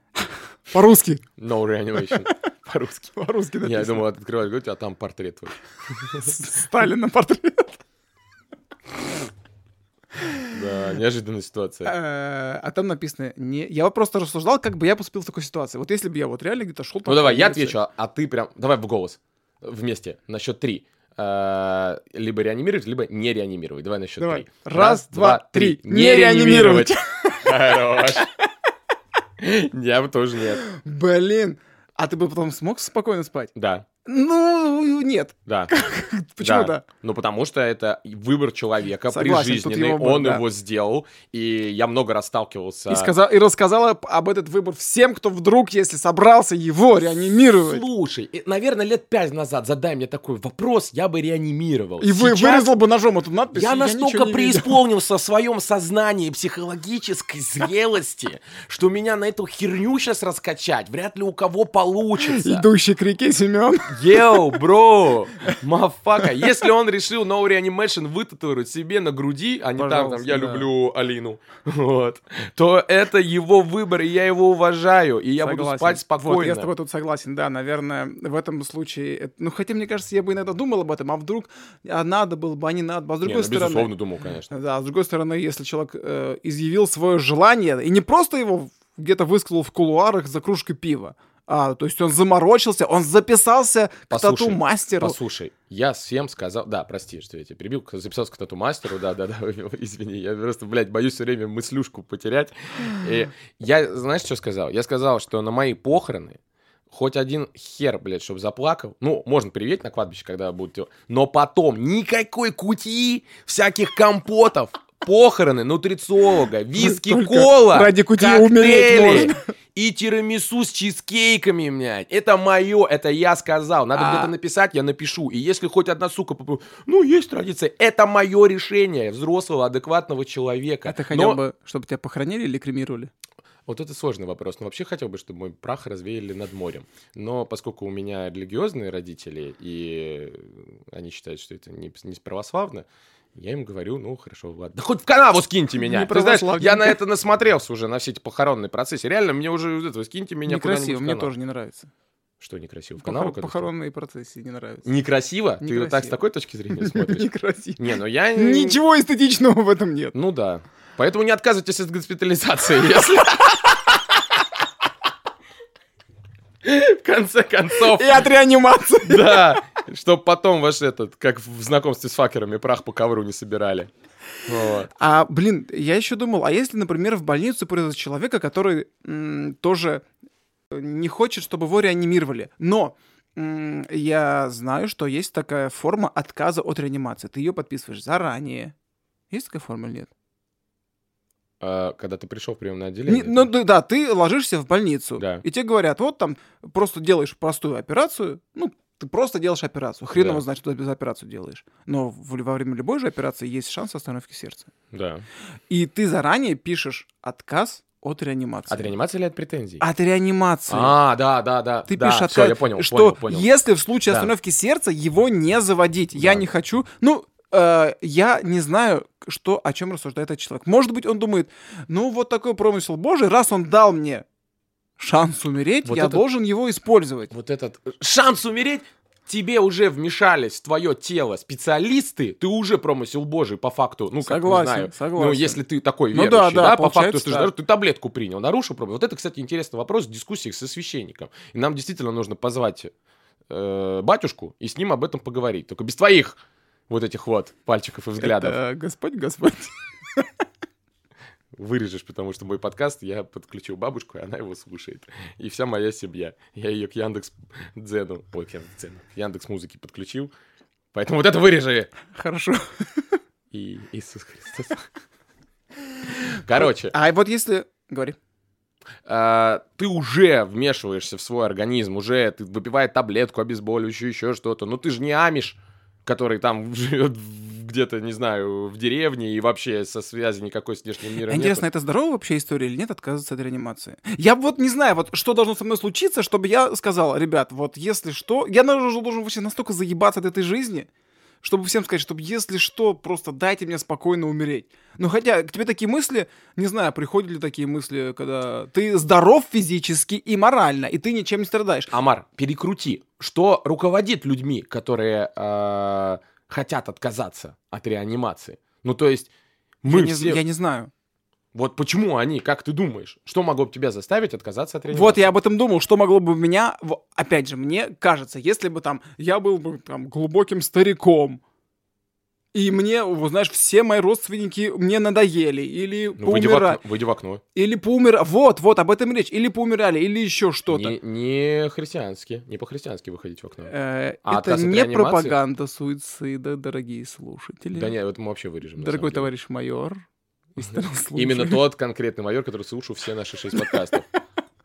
По-русски. No reanimation. <laughs> По-русски. По-русски Я написано. думал, открываешь грудь, а там портрет твой. Сталина портрет. Да, неожиданная ситуация. Э, А там написано не... Я просто рассуждал, как бы я поступил в такой ситуации. Вот если бы я вот реально где-то шел... Ну давай, я отвечу, а- а ты прям... Давай в голос. Вместе. На счет три. Э, Либо реанимировать, либо не реанимировать. Давай на счет три. Раз, два, три. Не реанимировать. <laughs> Хорош. Я бы тоже нет. Блин. А ты бы потом смог спокойно спать? Да. Ну, нет. Да. <laughs> Почему да? Ну, потому что это выбор человека Согласен, прижизненный, его выбор, он да. его сделал, и я много раз сталкивался... И, сказал, и рассказала об этот выбор всем, кто вдруг, если собрался его реанимировать. Слушай, наверное, лет пять назад задай мне такой вопрос, я бы реанимировал. И вы, Сейчас вырезал бы ножом эту надпись. Я настолько видел. преисполнился в своем сознании психологической зрелости, что меня на эту херню сейчас раскачать вряд ли у кого получится. Идущий к реке Семен. Йоу, бро, мафака. Если он решил No Reanimation вытатуировать себе на груди, а не там, там, я да. люблю Алину, вот, то это его выбор, и я его уважаю, и я буду спать Вот, спокойно. я с тобой тут согласен, да, наверное, в этом случае... Ну, хотя, мне кажется, я бы иногда думал об этом, а вдруг а надо было бы, а не надо. А с Не, другой ну, стороны... безусловно, думал, конечно. Да, с другой стороны, если человек э, изъявил свое желание, и не просто его где-то высказал в кулуарах за кружкой пива, а, то есть он заморочился, он записался к Послушай, тату-мастеру. Послушай, я всем сказал... Да, прости, что я тебя перебил. Записался к тату-мастеру, да-да-да, <laughs> извини. Я просто, блядь, боюсь все время мыслюшку потерять. И я, знаешь, что сказал? Я сказал, что на мои похороны хоть один хер, блядь, чтобы заплакал. Ну, можно приветь на кладбище, когда будут... Но потом никакой кутии, всяких компотов, похороны нутрициолога, виски, Только кола, ради кутии умереть можно. И тирамису с чизкейками, блядь. Это мое, это я сказал. Надо А. где-то написать, я напишу. И если хоть одна сука попро- ну, есть традиция, это мое решение взрослого, адекватного человека. А ты хотел Но- бы, чтобы тебя похоронили или кремировали? Вот это сложный вопрос. Но вообще хотел бы, чтобы мой прах развеяли над морем. Но поскольку у меня религиозные родители, и они считают, что это не, не православно, я им говорю, ну, хорошо, ладно. Да хоть в канаву скиньте меня. Не Ты знаешь, я на это насмотрелся уже, на все эти похоронные процессы. Реально, мне уже из этого, скиньте меня Некрасиво, мне тоже не нравится. Что некрасиво? В Похор- канаву? когда Похоронные процессии не нравятся. что? Некрасиво? Ты вот так с Некрасиво. такой точки зрения <laughs> смотришь? Некрасиво. Не, ну я... Ничего эстетичного в этом нет. Ну да. Поэтому не отказывайтесь от госпитализации, <laughs> если... В конце концов, И от реанимации. <laughs> да, чтобы потом ваш этот, как в знакомстве с факерами, прах по ковру не собирали. Вот. А, блин, я еще думал, а если, например, в больницу привезут человека, который м, тоже не хочет, чтобы его реанимировали, но м, я знаю, что есть такая форма отказа от реанимации. Ты ее подписываешь заранее. Есть такая форма или нет? А, когда ты пришел в приемное Не- отделение. ну да, да, ты ложишься в больницу, Да. и тебе говорят, вот там просто делаешь простую операцию, ну, ты просто делаешь операцию. Хрен Да. его знает, что ты без операцию делаешь. Но в- во время любой же операции есть шанс остановки сердца. Да. И ты заранее пишешь отказ от реанимации. От реанимации или от претензий? От реанимации. А, да, да, да. Ты да, пишешь отказ, я понял, что понял, понял. если в случае Да. остановки сердца его не заводить, я Да. не хочу. Ну, э, я не знаю, что о чем рассуждает этот человек. Может быть, он думает, ну вот такой промысел Божий, раз он дал мне шанс умереть, Вот я это- должен его использовать. Вот этот э, шанс умереть, тебе уже вмешались в твое тело специалисты, ты уже промысел божий по факту, ну, как Согласен, не знаю. согласен. Ну, если ты такой Ну верующий, да, да, да, по факту, ты, же ты таблетку принял, нарушил промысел. Вот это, кстати, интересный вопрос в дискуссиях со священником. И нам действительно нужно позвать э, батюшку и с ним об этом поговорить. Только без твоих вот этих вот пальчиков и взглядов. Это Господь, Господь. Вырежешь, потому что мой подкаст, я подключил бабушку, и она его слушает. И вся моя семья. Я ее к Яндекс Дзену, ой, к Яндекс Дзену, к Яндекс Музыке подключил. Поэтому вот это вырежи. Хорошо. И Иисус Христос. Короче, А вот если... Говори. а, ты уже вмешиваешься в свой организм, уже ты выпивает таблетку обезболивающую, еще что-то. Ну ты же не амиш, который там <laughs> живет где-то, не знаю, в деревне и вообще со связи никакой с внешним миром А Интересно, это здоровая вообще история или нет отказываться от реанимации? Я вот не знаю, вот что должно со мной случиться, чтобы я сказал, ребят, вот если что, я должен, должен вообще настолько заебаться от этой жизни, чтобы всем сказать, чтобы если что, просто дайте мне спокойно умереть. Ну хотя к тебе такие мысли, не знаю, приходят ли такие мысли, когда ты здоров физически и морально, и ты ничем не страдаешь. Амар, перекрути. Что руководит людьми, которые э, хотят отказаться от реанимации? Ну, то есть, мы я, не, все... я не знаю. Вот почему они, как ты думаешь? Что могло бы тебя заставить отказаться от реанимации? Вот я об этом думал, что могло бы меня, опять же, мне кажется, если бы там я был бы там глубоким стариком, и мне, знаешь, все мои родственники мне надоели, или Ну, выйди в, поумирали, окно, выйди в окно. или поумер... Вот, вот, об этом речь. Или поумирали, или еще что-то. Не, не христиански, не по-христиански выходить в окно. Э, А это не пропаганда суицида, дорогие слушатели. Да нет, это мы вообще вырежем. Дорогой товарищ майор. Именно тот конкретный майор, который слушал все наши шесть подкастов.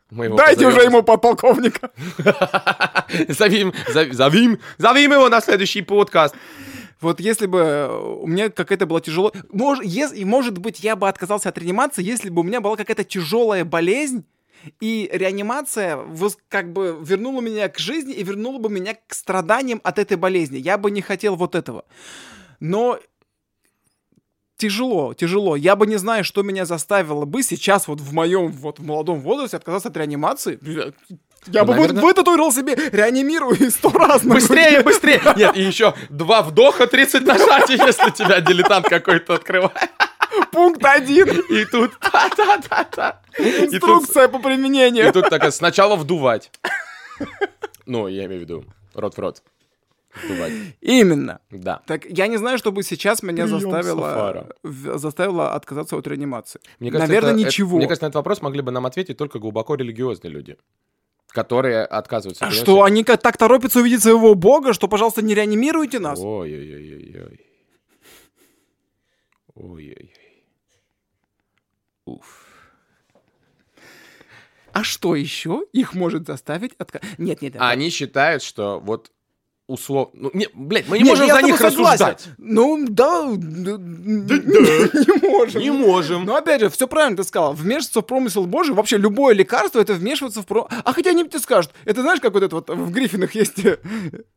Дайте позовем. уже ему подполковника. <laughs> Зовим, зов- зовим, зовим его на следующий подкаст. Вот если бы э, у меня какая-то была тяжелая... Может, если, может быть, я бы отказался от реанимации, если бы у меня была какая-то тяжелая болезнь, и реанимация как бы вернула меня к жизни и вернула бы меня к страданиям от этой болезни. Я бы не хотел вот этого. Но тяжело, тяжело. Я бы не знаю, что меня заставило бы сейчас вот в моем вот в молодом возрасте отказаться от реанимации. Я Ну, бы наверное- вы- вытатуировал себе реанимирую сто раз. Быстрее, быстрее! <laughs> Нет, и еще два вдоха, 30 нажатий, если тебя дилетант какой-то открывает. Пункт один. И тут та-та-та-та. И тут, Инструкция по применению. и тут так сначала вдувать. Ну, я имею в виду рот в рот. Именно. Да. Так я не знаю, чтобы сейчас меня Прием заставило, в- заставило отказаться от реанимации. Мне кажется, Наверное, это- это- ничего. мне кажется, на этот вопрос могли бы нам ответить только глубоко религиозные люди, которые отказываются. А от что, они как так торопятся увидеть своего бога, что, пожалуйста, не реанимируйте нас? Ой-ой-ой-ой-ой. Ой-ой-ой. Уф. А что еще их может заставить отказаться? Нет, нет, нет. А они считают, что вот условно... Ну, не, блядь, мы не Нет, можем я за них согласен. рассуждать. Ну, да, д- <laughs> не можем. Не можем. Но опять же, все правильно ты сказал. Вмешиваться в промысел Божий, вообще любое лекарство, это вмешиваться в про... А хотя они тебе скажут, это знаешь, как вот это вот в Гриффинах есть,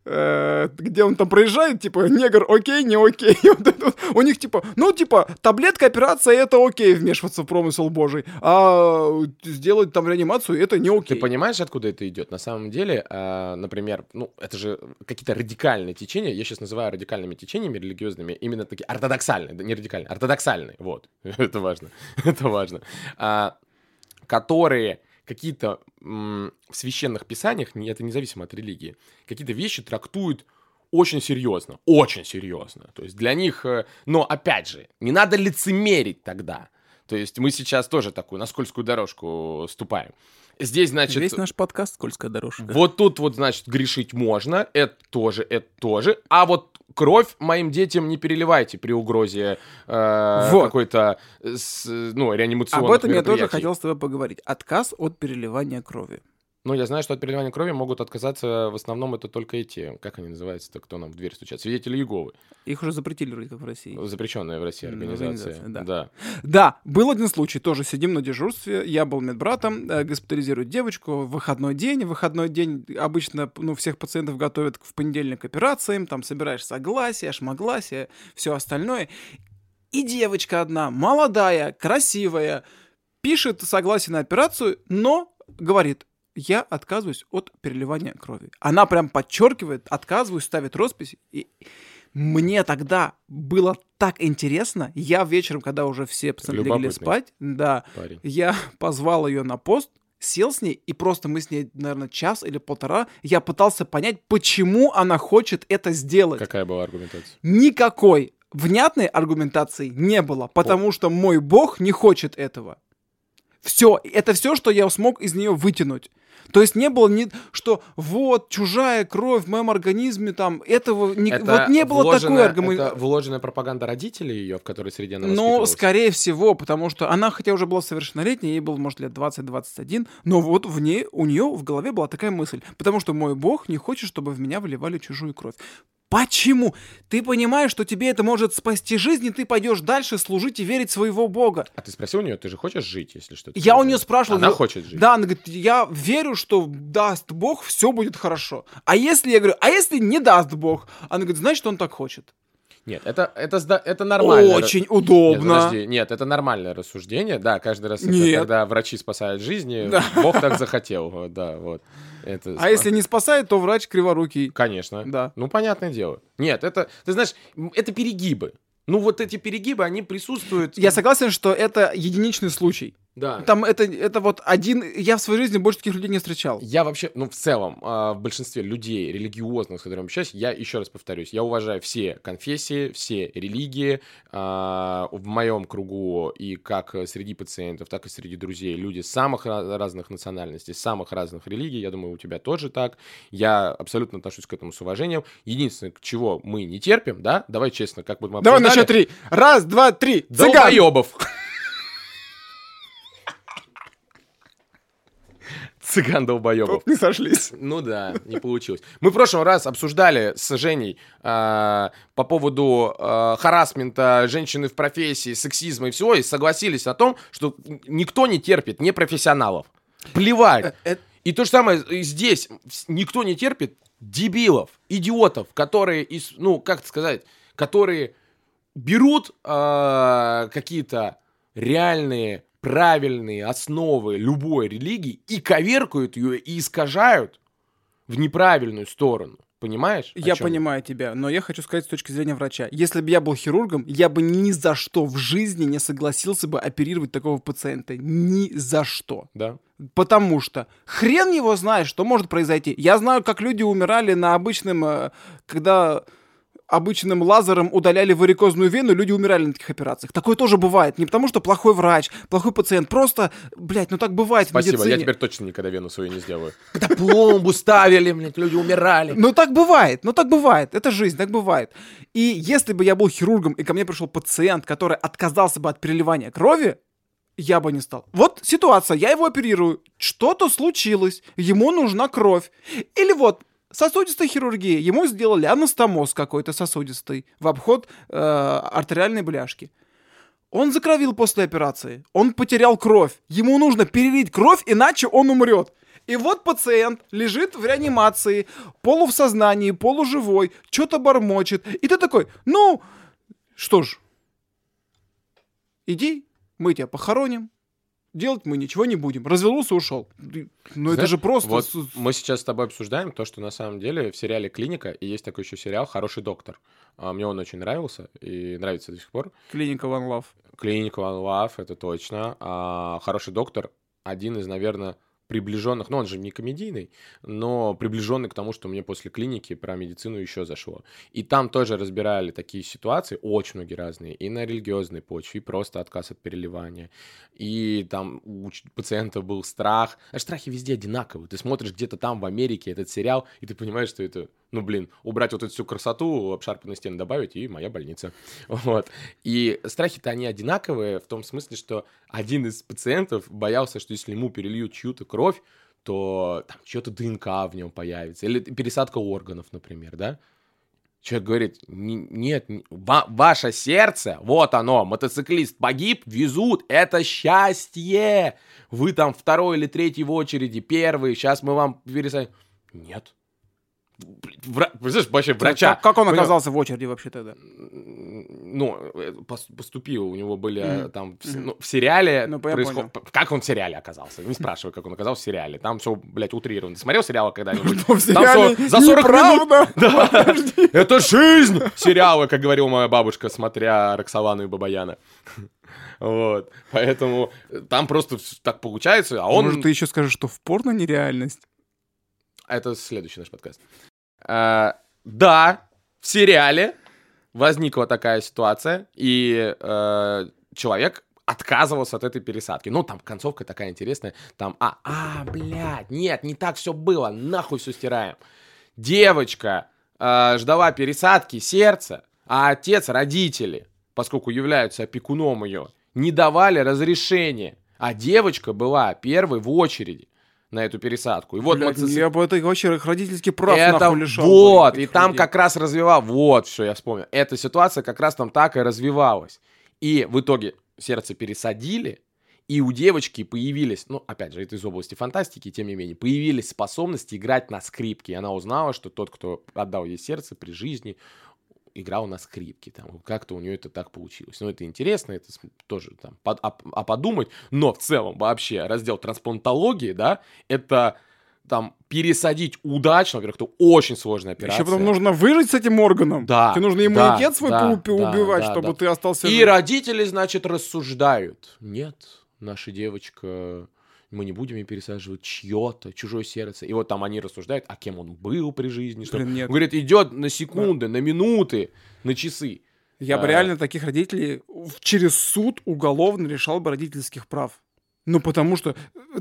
э, где он там проезжает, типа, негр окей, не окей. <laughs> Вот это вот. У них типа, ну, типа, таблетка, операция, это окей вмешиваться в промысел Божий. А сделать там реанимацию, это не Ты окей. понимаешь, откуда это идет? На самом деле, а, например, ну, это же какие-то радикальные течения, я сейчас называю радикальными течениями религиозными, именно такие ортодоксальные, не радикальные, ортодоксальные, вот, <laughs> это важно, <laughs> это важно, А, которые какие-то в священных писаниях, это независимо от религии, какие-то вещи трактуют очень серьезно, очень серьезно. То есть для них, э, но опять же, не надо лицемерить тогда. То есть мы сейчас тоже такую на скользкую дорожку ступаем. Здесь, значит, Весь наш подкаст «Скользкая дорожка». вот тут вот, значит, грешить можно, это тоже, это тоже. А вот кровь моим детям не переливайте при угрозе э, Вот. какой-то, э, ну, реанимационных Об этом я тоже хотел с тобой поговорить. Отказ от переливания крови. Ну, я знаю, что от переливания крови могут отказаться в основном это только эти, как они называются-то, кто нам в дверь стучат, свидетели Иеговы, Их уже запретили вроде в России. запрещенная в России организация. организация, да. да. Да, был один случай, тоже сидим на дежурстве, я был медбратом, э, госпитализируют девочку, выходной день, выходной день обычно, ну, всех пациентов готовят в понедельник к операциям, там собираешь согласие, шмогласие, все остальное. И девочка одна, молодая, красивая, пишет согласие на операцию, но говорит, я отказываюсь от переливания крови. Она прям подчеркивает, отказываюсь, ставит роспись. И мне тогда было так интересно. Я вечером, когда уже все пацаны легли спать, да, Парень. я позвал ее на пост, сел с ней, и просто мы с ней, наверное, час или полтора, я пытался понять, почему она хочет это сделать. Какая была аргументация? Никакой внятной аргументации не было, потому что мой бог не хочет этого. Все, это все, что я смог из нее вытянуть. То есть не было ни, что вот чужая кровь в моем организме, там этого не, вот не было такой аргументации. Это вложенная пропаганда родителей ее, в которой среде она Ну, скорее всего, потому что она, хотя уже была совершеннолетней, ей было, может, лет 20-21, но вот в ней, у нее в голове была такая мысль. Потому что мой бог не хочет, чтобы в меня выливали чужую кровь. Почему? Ты понимаешь, что тебе это может спасти жизнь, и ты пойдешь дальше служить и верить своего бога. А ты спросил у нее, ты же хочешь жить, если что? Я у нее спрашивал. Она хочет жить. Да, она говорит, я верю, что даст Бог, все будет хорошо. А если, я говорю, а если не даст Бог? Она говорит, значит, он так хочет. Нет, это, это, это нормально. Очень Нет, удобно. подожди, нет, это нормальное рассуждение, да, каждый раз, это Нет. когда врачи спасают жизни, Да. Бог так захотел, да, вот. Это а если не спасает, то врач криворукий. Конечно. Да. Ну, понятное дело. Нет, это, ты знаешь, это перегибы. Ну, вот эти перегибы, они присутствуют... Я согласен, что это единичный случай. Да. Там это, это вот один... Я в своей жизни больше таких людей не встречал. Я вообще, ну, в целом, а, в большинстве людей религиозных, с которыми общаюсь, я еще раз повторюсь, я уважаю все конфессии, все религии. а, В моем кругу и как среди пациентов, так и среди друзей люди самых разных национальностей, самых разных религий. Я думаю, у тебя тоже так. Я абсолютно отношусь к этому с уважением. Единственное, чего мы не терпим, да, давай честно, как вот мы Давай на обсуждали, счет три. Раз, два, три. Долбоебов. Цыган долбоебов. Тут не сошлись. <laughs> Ну да, не получилось. Мы в прошлый раз обсуждали с Женей а, по поводу а, харасмента женщины в профессии, сексизма и всего, и согласились о том, что никто не терпит непрофессионалов. Плевать. Э, И то же самое здесь. Никто не терпит дебилов, идиотов, которые, из, ну, как это сказать, которые берут а, какие-то реальные, правильные основы любой религии и коверкают ее и искажают в неправильную сторону. Понимаешь? Я понимаю тебя, но я хочу сказать с точки зрения врача. Если бы я был хирургом, я бы ни за что в жизни не согласился бы оперировать такого пациента. Ни за что. Да. Потому что хрен его знает, что может произойти. Я знаю, как люди умирали на обычном, э, когда обычным лазером удаляли варикозную вену, люди умирали на таких операциях. Такое тоже бывает. Не потому, что плохой врач, плохой пациент. Просто, блядь, ну так бывает Спасибо, в медицине. я теперь точно никогда вену свою не сделаю. <laughs> Когда пломбу ставили, блядь, люди умирали. Ну так бывает, ну так бывает. Это жизнь, так бывает. И если бы я был хирургом, и ко мне пришел пациент, который отказался бы от переливания крови, я бы не стал. Вот ситуация, я его оперирую, что-то случилось, ему нужна кровь. Или вот сосудистая хирургия, ему сделали анастомоз какой-то сосудистый в обход э, артериальной бляшки. Он закровил после операции, он потерял кровь, ему нужно перелить кровь, иначе он умрет. И вот пациент лежит в реанимации, полу в сознании, полуживой, что-то бормочет. И ты такой, ну, что ж, иди, мы тебя похороним, делать мы ничего не будем. Развелся, ушел. Ну это же просто... Вот мы сейчас с тобой обсуждаем то, что на самом деле в сериале «Клиника» и есть такой еще сериал «Хороший доктор». А, Мне он очень нравился и нравится до сих пор. Клиника One Love. Клиника One Love, это точно. А «Хороший доктор» один из, наверное, приближенных, ну он же не комедийный, но приближенный к тому, что мне после клиники про медицину еще зашло. И там тоже разбирали такие ситуации, очень многие разные, и на религиозной почве, и просто отказ от переливания. И там у пациента был страх. А страхи везде одинаковые. Ты смотришь где-то там в Америке этот сериал, и ты понимаешь, что это, ну блин, убрать вот эту всю красоту, обшарпанные стены добавить, и моя больница. Вот. И страхи-то они одинаковые в том смысле, что один из пациентов боялся, что если ему перельют чью-то кровь, то там что-то ДНК в нем появится. Или пересадка органов, например, да? Человек говорит, «Не- нет, не- ва- ваше сердце, вот оно, мотоциклист погиб, везут, это счастье. Вы там второй или третий в очереди, первый, сейчас мы вам пересадим. Нет. Вра... Представляешь, вообще врача. Как, как он Понял? оказался в очереди вообще тогда? Ну, э, пос- поступил, у него были Мгм. там, в, ну, в сериале Ну, происход- Как он в сериале оказался? Не спрашивай, как он оказался в сериале. Там все, блядь, утрировано. Ты смотрел сериалы когда-нибудь? Там всё за 40 минут. <laughs> Да. Это жизнь! Сериалы, как говорила моя бабушка, смотря Роксолану и Бабаяна. <laughs> Вот. Поэтому э, там просто так получается, а он... Может, ты еще скажешь, что в порно нереальность? Это следующий наш подкаст. А, да, в сериале возникла такая ситуация, и э, человек отказывался от этой пересадки. Ну, там концовка такая интересная. Там, а, а, блядь, нет, не так все было, нахуй все стираем. Девочка э, ждала пересадки сердца, а отец, родители, поскольку являются опекуном ее, не давали разрешения. А девочка была первой в очереди на эту пересадку. И вот Блядь, мотоцикл- я бы это вообще родительский прав это нахуй лишал. вот, и там людей. как раз развивал, вот, что я вспомнил. Эта ситуация как раз там так и развивалась. И в итоге сердце пересадили, и у девочки появились, ну, опять же, это из области фантастики, тем не менее, появились способности играть на скрипке. И она узнала, что тот, кто отдал ей сердце при жизни, играл на скрипке. Там, как-то у нее это так получилось. Ну, это интересно, это тоже там, под- а, а подумать. Но в целом вообще раздел трансплантологии, да, это там пересадить удачно, во-первых, это очень сложная операция. Еще потом нужно выжить с этим органом. Да, Тебе нужно да, иммунитет свой да, поуп- да, убивать, да, чтобы да. ты остался И жив. родители, значит, рассуждают. Нет, наша девочка, мы не будем ей пересаживать чье-то, чужое сердце. И вот там они рассуждают, а кем он был при жизни. Что... Блин, нет. Говорит, идет на секунды, на минуты, на часы. Я бы А. реально таких родителей через суд уголовно решал бы родительских прав. Ну, потому что э,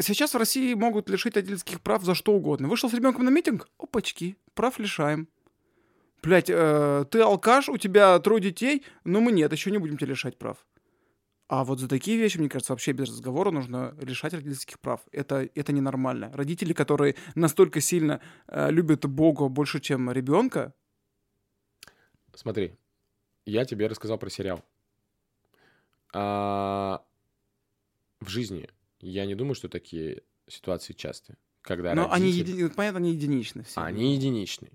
сейчас в России могут лишить родительских прав за что угодно. Вышел с ребенком на митинг, опачки, прав лишаем. Блять, ты алкаш, у тебя трое детей, но мы нет, еще не будем тебя лишать прав. А вот за такие вещи, мне кажется, вообще без разговора нужно лишать родительских прав. Это, это ненормально. Родители, которые настолько сильно э, любят Бога больше, чем ребенка, Смотри, я тебе рассказал про сериал. А, в жизни я не думаю, что такие ситуации частые. Когда Но они, родитель- еди- понятно, они единичны все. Они единичные.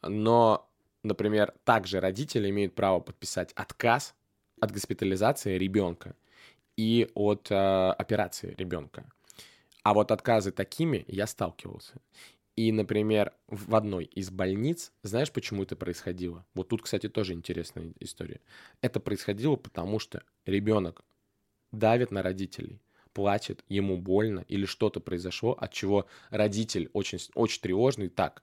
Но, например, также родители имеют право подписать отказ от госпитализации ребенка и от э, операции ребенка. А вот отказы такими я сталкивался. И, например, в одной из больниц, знаешь, почему это происходило? Вот тут, кстати, тоже интересная история. Это происходило потому, что ребенок давит на родителей, плачет, ему больно или что-то произошло, от чего родитель очень, очень тревожный, так.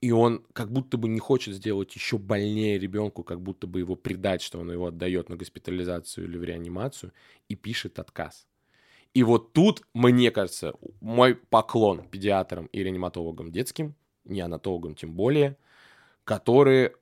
И он как будто бы не хочет сделать еще больнее ребенку, как будто бы его предать, что он его отдает на госпитализацию или в реанимацию, и пишет отказ. И вот тут, мне кажется, мой поклон педиатрам и реаниматологам детским, неонатологам тем более, которые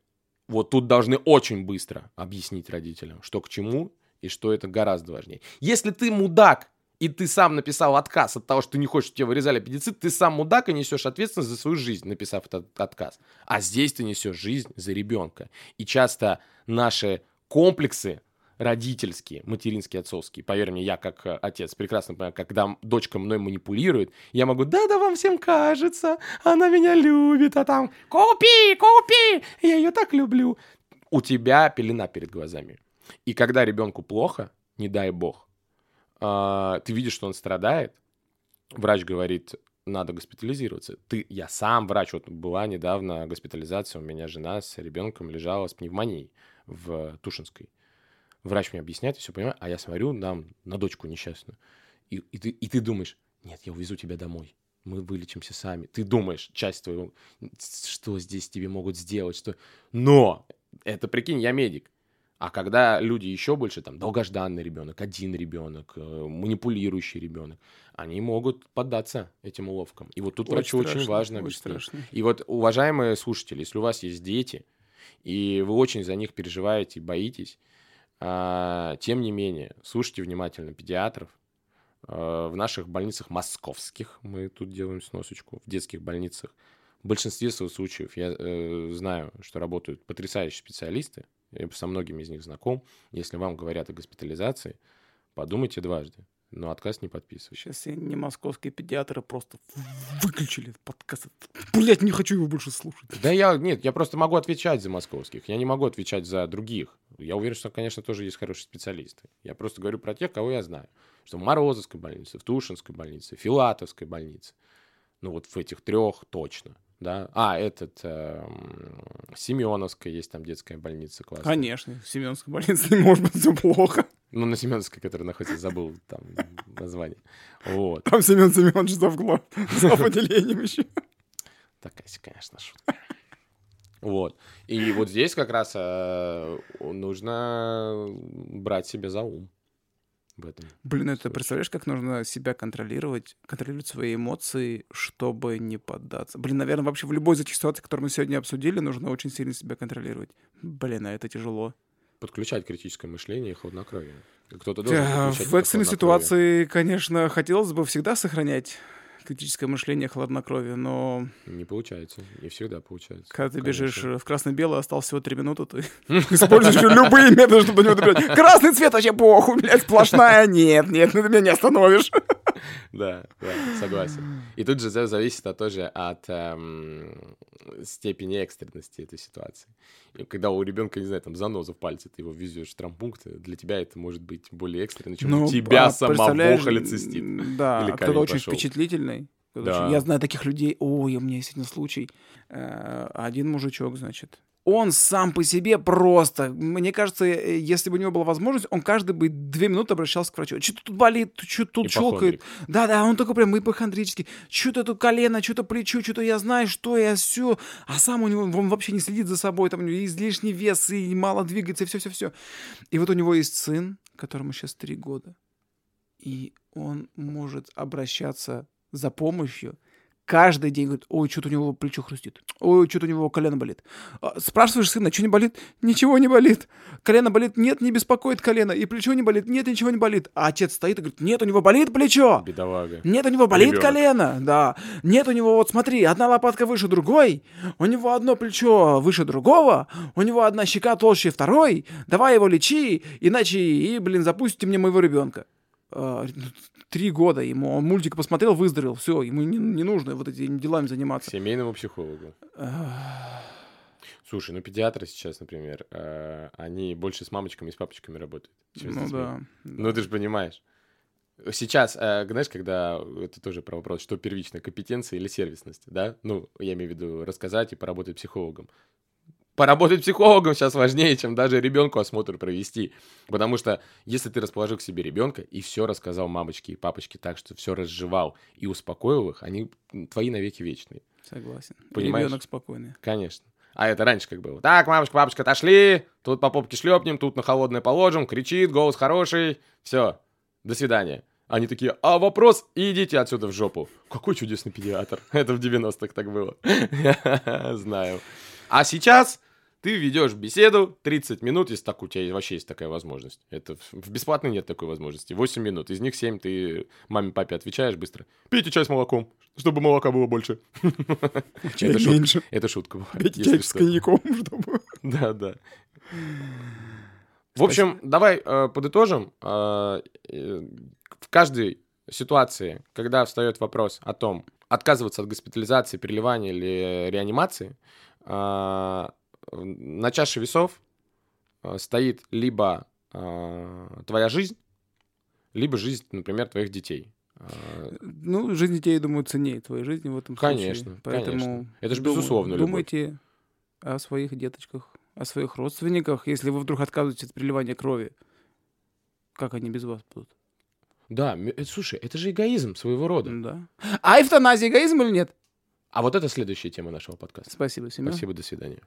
вот тут должны очень быстро объяснить родителям, что к чему и что это гораздо важнее. Если ты мудак, и ты сам написал отказ от того, что ты не хочешь, чтобы тебе вырезали аппендицит, ты сам мудак и несешь ответственность за свою жизнь, написав этот отказ. А здесь ты несешь жизнь за ребенка. И часто наши комплексы родительские, материнские, отцовские, поверь мне, я как э, отец прекрасно понимаю, когда дочка мной манипулирует, я могу, да-да, вам всем кажется, она меня любит, а там, купи, купи, я ее так люблю. У тебя пелена перед глазами. И когда ребенку плохо, не дай бог, а, ты видишь, что он страдает, врач говорит, надо госпитализироваться. Ты, я сам врач, вот была недавно госпитализация, у меня жена с ребенком лежала с пневмонией в Тушинской. Врач мне объясняет, все понимаю, а я смотрю там на дочку несчастную. И, и, ты, и ты думаешь, нет, я увезу тебя домой. Мы вылечимся сами. Ты думаешь, часть твоего, что здесь тебе могут сделать, что... Но! Это, прикинь, я медик. А когда люди еще больше, там, долгожданный ребенок, один ребенок, э, манипулирующий ребенок, они могут поддаться этим уловкам. И вот тут врачу очень страшно, важно очень объяснить. страшно. И вот, уважаемые слушатели, если у вас есть дети, и вы очень за них переживаете, боитесь, а, тем не менее, слушайте внимательно педиатров. А, В наших больницах московских, мы тут делаем сносочку, в детских больницах, в большинстве своих случаев я э, знаю, что работают потрясающие специалисты, я со многими из них знаком. Если вам говорят о госпитализации, подумайте дважды, но отказ не подписывайте. Сейчас все не московские педиатры просто выключили подкаст. Блять, не хочу его больше слушать. Да я, нет, я просто могу отвечать за московских, я не могу отвечать за других. Я уверен, что, конечно, тоже есть хорошие специалисты. Я просто говорю про тех, кого я знаю. Что в Морозовской больнице, в Тушинской больнице, в Филатовской больнице. Ну вот в этих трех точно. Да? А, этот, эм, Семеновская есть там детская больница классная. Конечно, в Семеновской больнице не может быть все плохо. Ну, на Семеновской, которая находится, забыл там название. Вот. Там Семен Семенович завглав, зав. отделением еще. Такая, конечно, шутка. Вот. И вот здесь как раз э, нужно брать себе за ум в этом. Блин, это представляешь, как нужно себя контролировать, контролировать свои эмоции, чтобы не поддаться. Блин, наверное, вообще в любой ситуаций, которые мы сегодня обсудили, нужно очень сильно себя контролировать. Блин, а это тяжело. Подключать критическое мышление и хладнокровие. Кто-то должен Да, подключать в экстренной ситуации, конечно, хотелось бы всегда сохранять критическое мышление, хладнокровие, но Не получается. Не всегда получается. когда ты Конечно. бежишь в красно-белый, осталось всего три минуты, ты <laughs> используешь любые методы, чтобы до него добежать. Красный цвет вообще похуй, блядь, сплошная. Нет, нет, ну ты меня не остановишь. <laughs> Да, да, согласен. И тут же за- зависит от, тоже от эм, степени экстренности этой ситуации. И когда у ребенка, не знаю, там заноза в пальце, ты его везешь в травмпункт, для тебя это может быть более экстренно, чем у Ну, тебя а самого холецистит. Да, а кто-то очень пошел. впечатлительный. Да. очень- Я знаю таких людей. Ой, у меня есть один случай. Э, Один мужичок, значит, он сам по себе просто, мне кажется, э, если бы у него была возможность, он каждые бы две минуты обращался к врачу. Что-то тут болит, что-то тут щелкает. Да-да, он такой прям ипохондрический. Что-то тут колено, что-то плечо, что-то я знаю, что я все. А сам у него, он вообще не следит за собой, там у него излишний вес и мало двигается, и все-все-все. И вот у него есть сын, которому сейчас три года. И он может обращаться за помощью каждый день говорит, ой, что-то у него плечо хрустит, ой, что-то у него колено болит. А, спрашиваешь сына, что не болит? Ничего не болит. Колено болит? Нет, не беспокоит колено. И плечо не болит? Нет, ничего не болит. А отец стоит и говорит, нет, у него болит плечо. Бедолага. Нет, у него болит Ребенок. колено. Да. Нет, у него, вот смотри, одна лопатка выше другой, у него одно плечо выше другого, у него одна щека толще второй. Давай его лечи, иначе и, блин, запустите мне моего ребенка. А, ну, три года ему. Он мультик посмотрел, выздоровел. Все, ему не, не нужно вот этими делами заниматься. Семейному психологу. Слушай, ну педиатры сейчас, например, э, они больше с мамочками и с папочками работают. ну да, Ну ты же понимаешь. Сейчас, э, знаешь, когда это тоже про вопрос, что первичная компетенция или сервисность, да? Ну, я имею в виду рассказать и поработать психологом поработать психологом сейчас важнее, чем даже ребенку осмотр провести. Потому что если ты расположил к себе ребенка и все рассказал мамочке и папочке так, что все разжевал и успокоил их, они твои навеки вечные. Согласен. Понимаешь? Ребенок спокойный. Конечно. А это раньше как было. Так, мамочка, папочка, отошли, тут по попке шлепнем, тут на холодное положим, кричит, голос хороший, все, до свидания. Они такие, а вопрос, идите отсюда в жопу. Какой чудесный педиатр. <laughs> Это в 90-х так было. <laughs> Знаю. А сейчас ты ведешь беседу 30 минут, если так у тебя вообще есть такая возможность. Это в бесплатной нет такой возможности. 8 минут. Из них 7 ты маме, папе отвечаешь быстро. Пейте чай с молоком, чтобы молока было больше. Это шутка. Это шутка была. Пейте чай с коньяком, чтобы... <laughs> Да, да. В общем, давай э, подытожим. Э, э, в каждой ситуации, когда встает вопрос о том, отказываться от госпитализации, переливания или реанимации, на чаше весов э, стоит либо э, твоя жизнь, либо жизнь, например, твоих детей. Э, ну, жизнь детей, я думаю, ценнее твоей жизни в этом конечно, случае. Поэтому конечно. Это же безусловно Думайте любовь. о своих деточках, о своих родственниках. Если вы вдруг отказываетесь от переливания крови, как они без вас будут? Да, слушай, это же эгоизм своего рода. Да. А эвтаназия эгоизм или нет? А вот это следующая тема нашего подкаста. Спасибо, Семен. Спасибо, до свидания.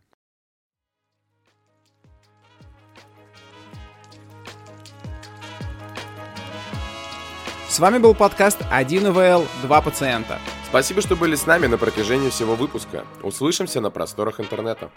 С вами был подкаст 1 ВЛ 2 пациента. Спасибо, что были с нами на протяжении всего выпуска. Услышимся на просторах интернета.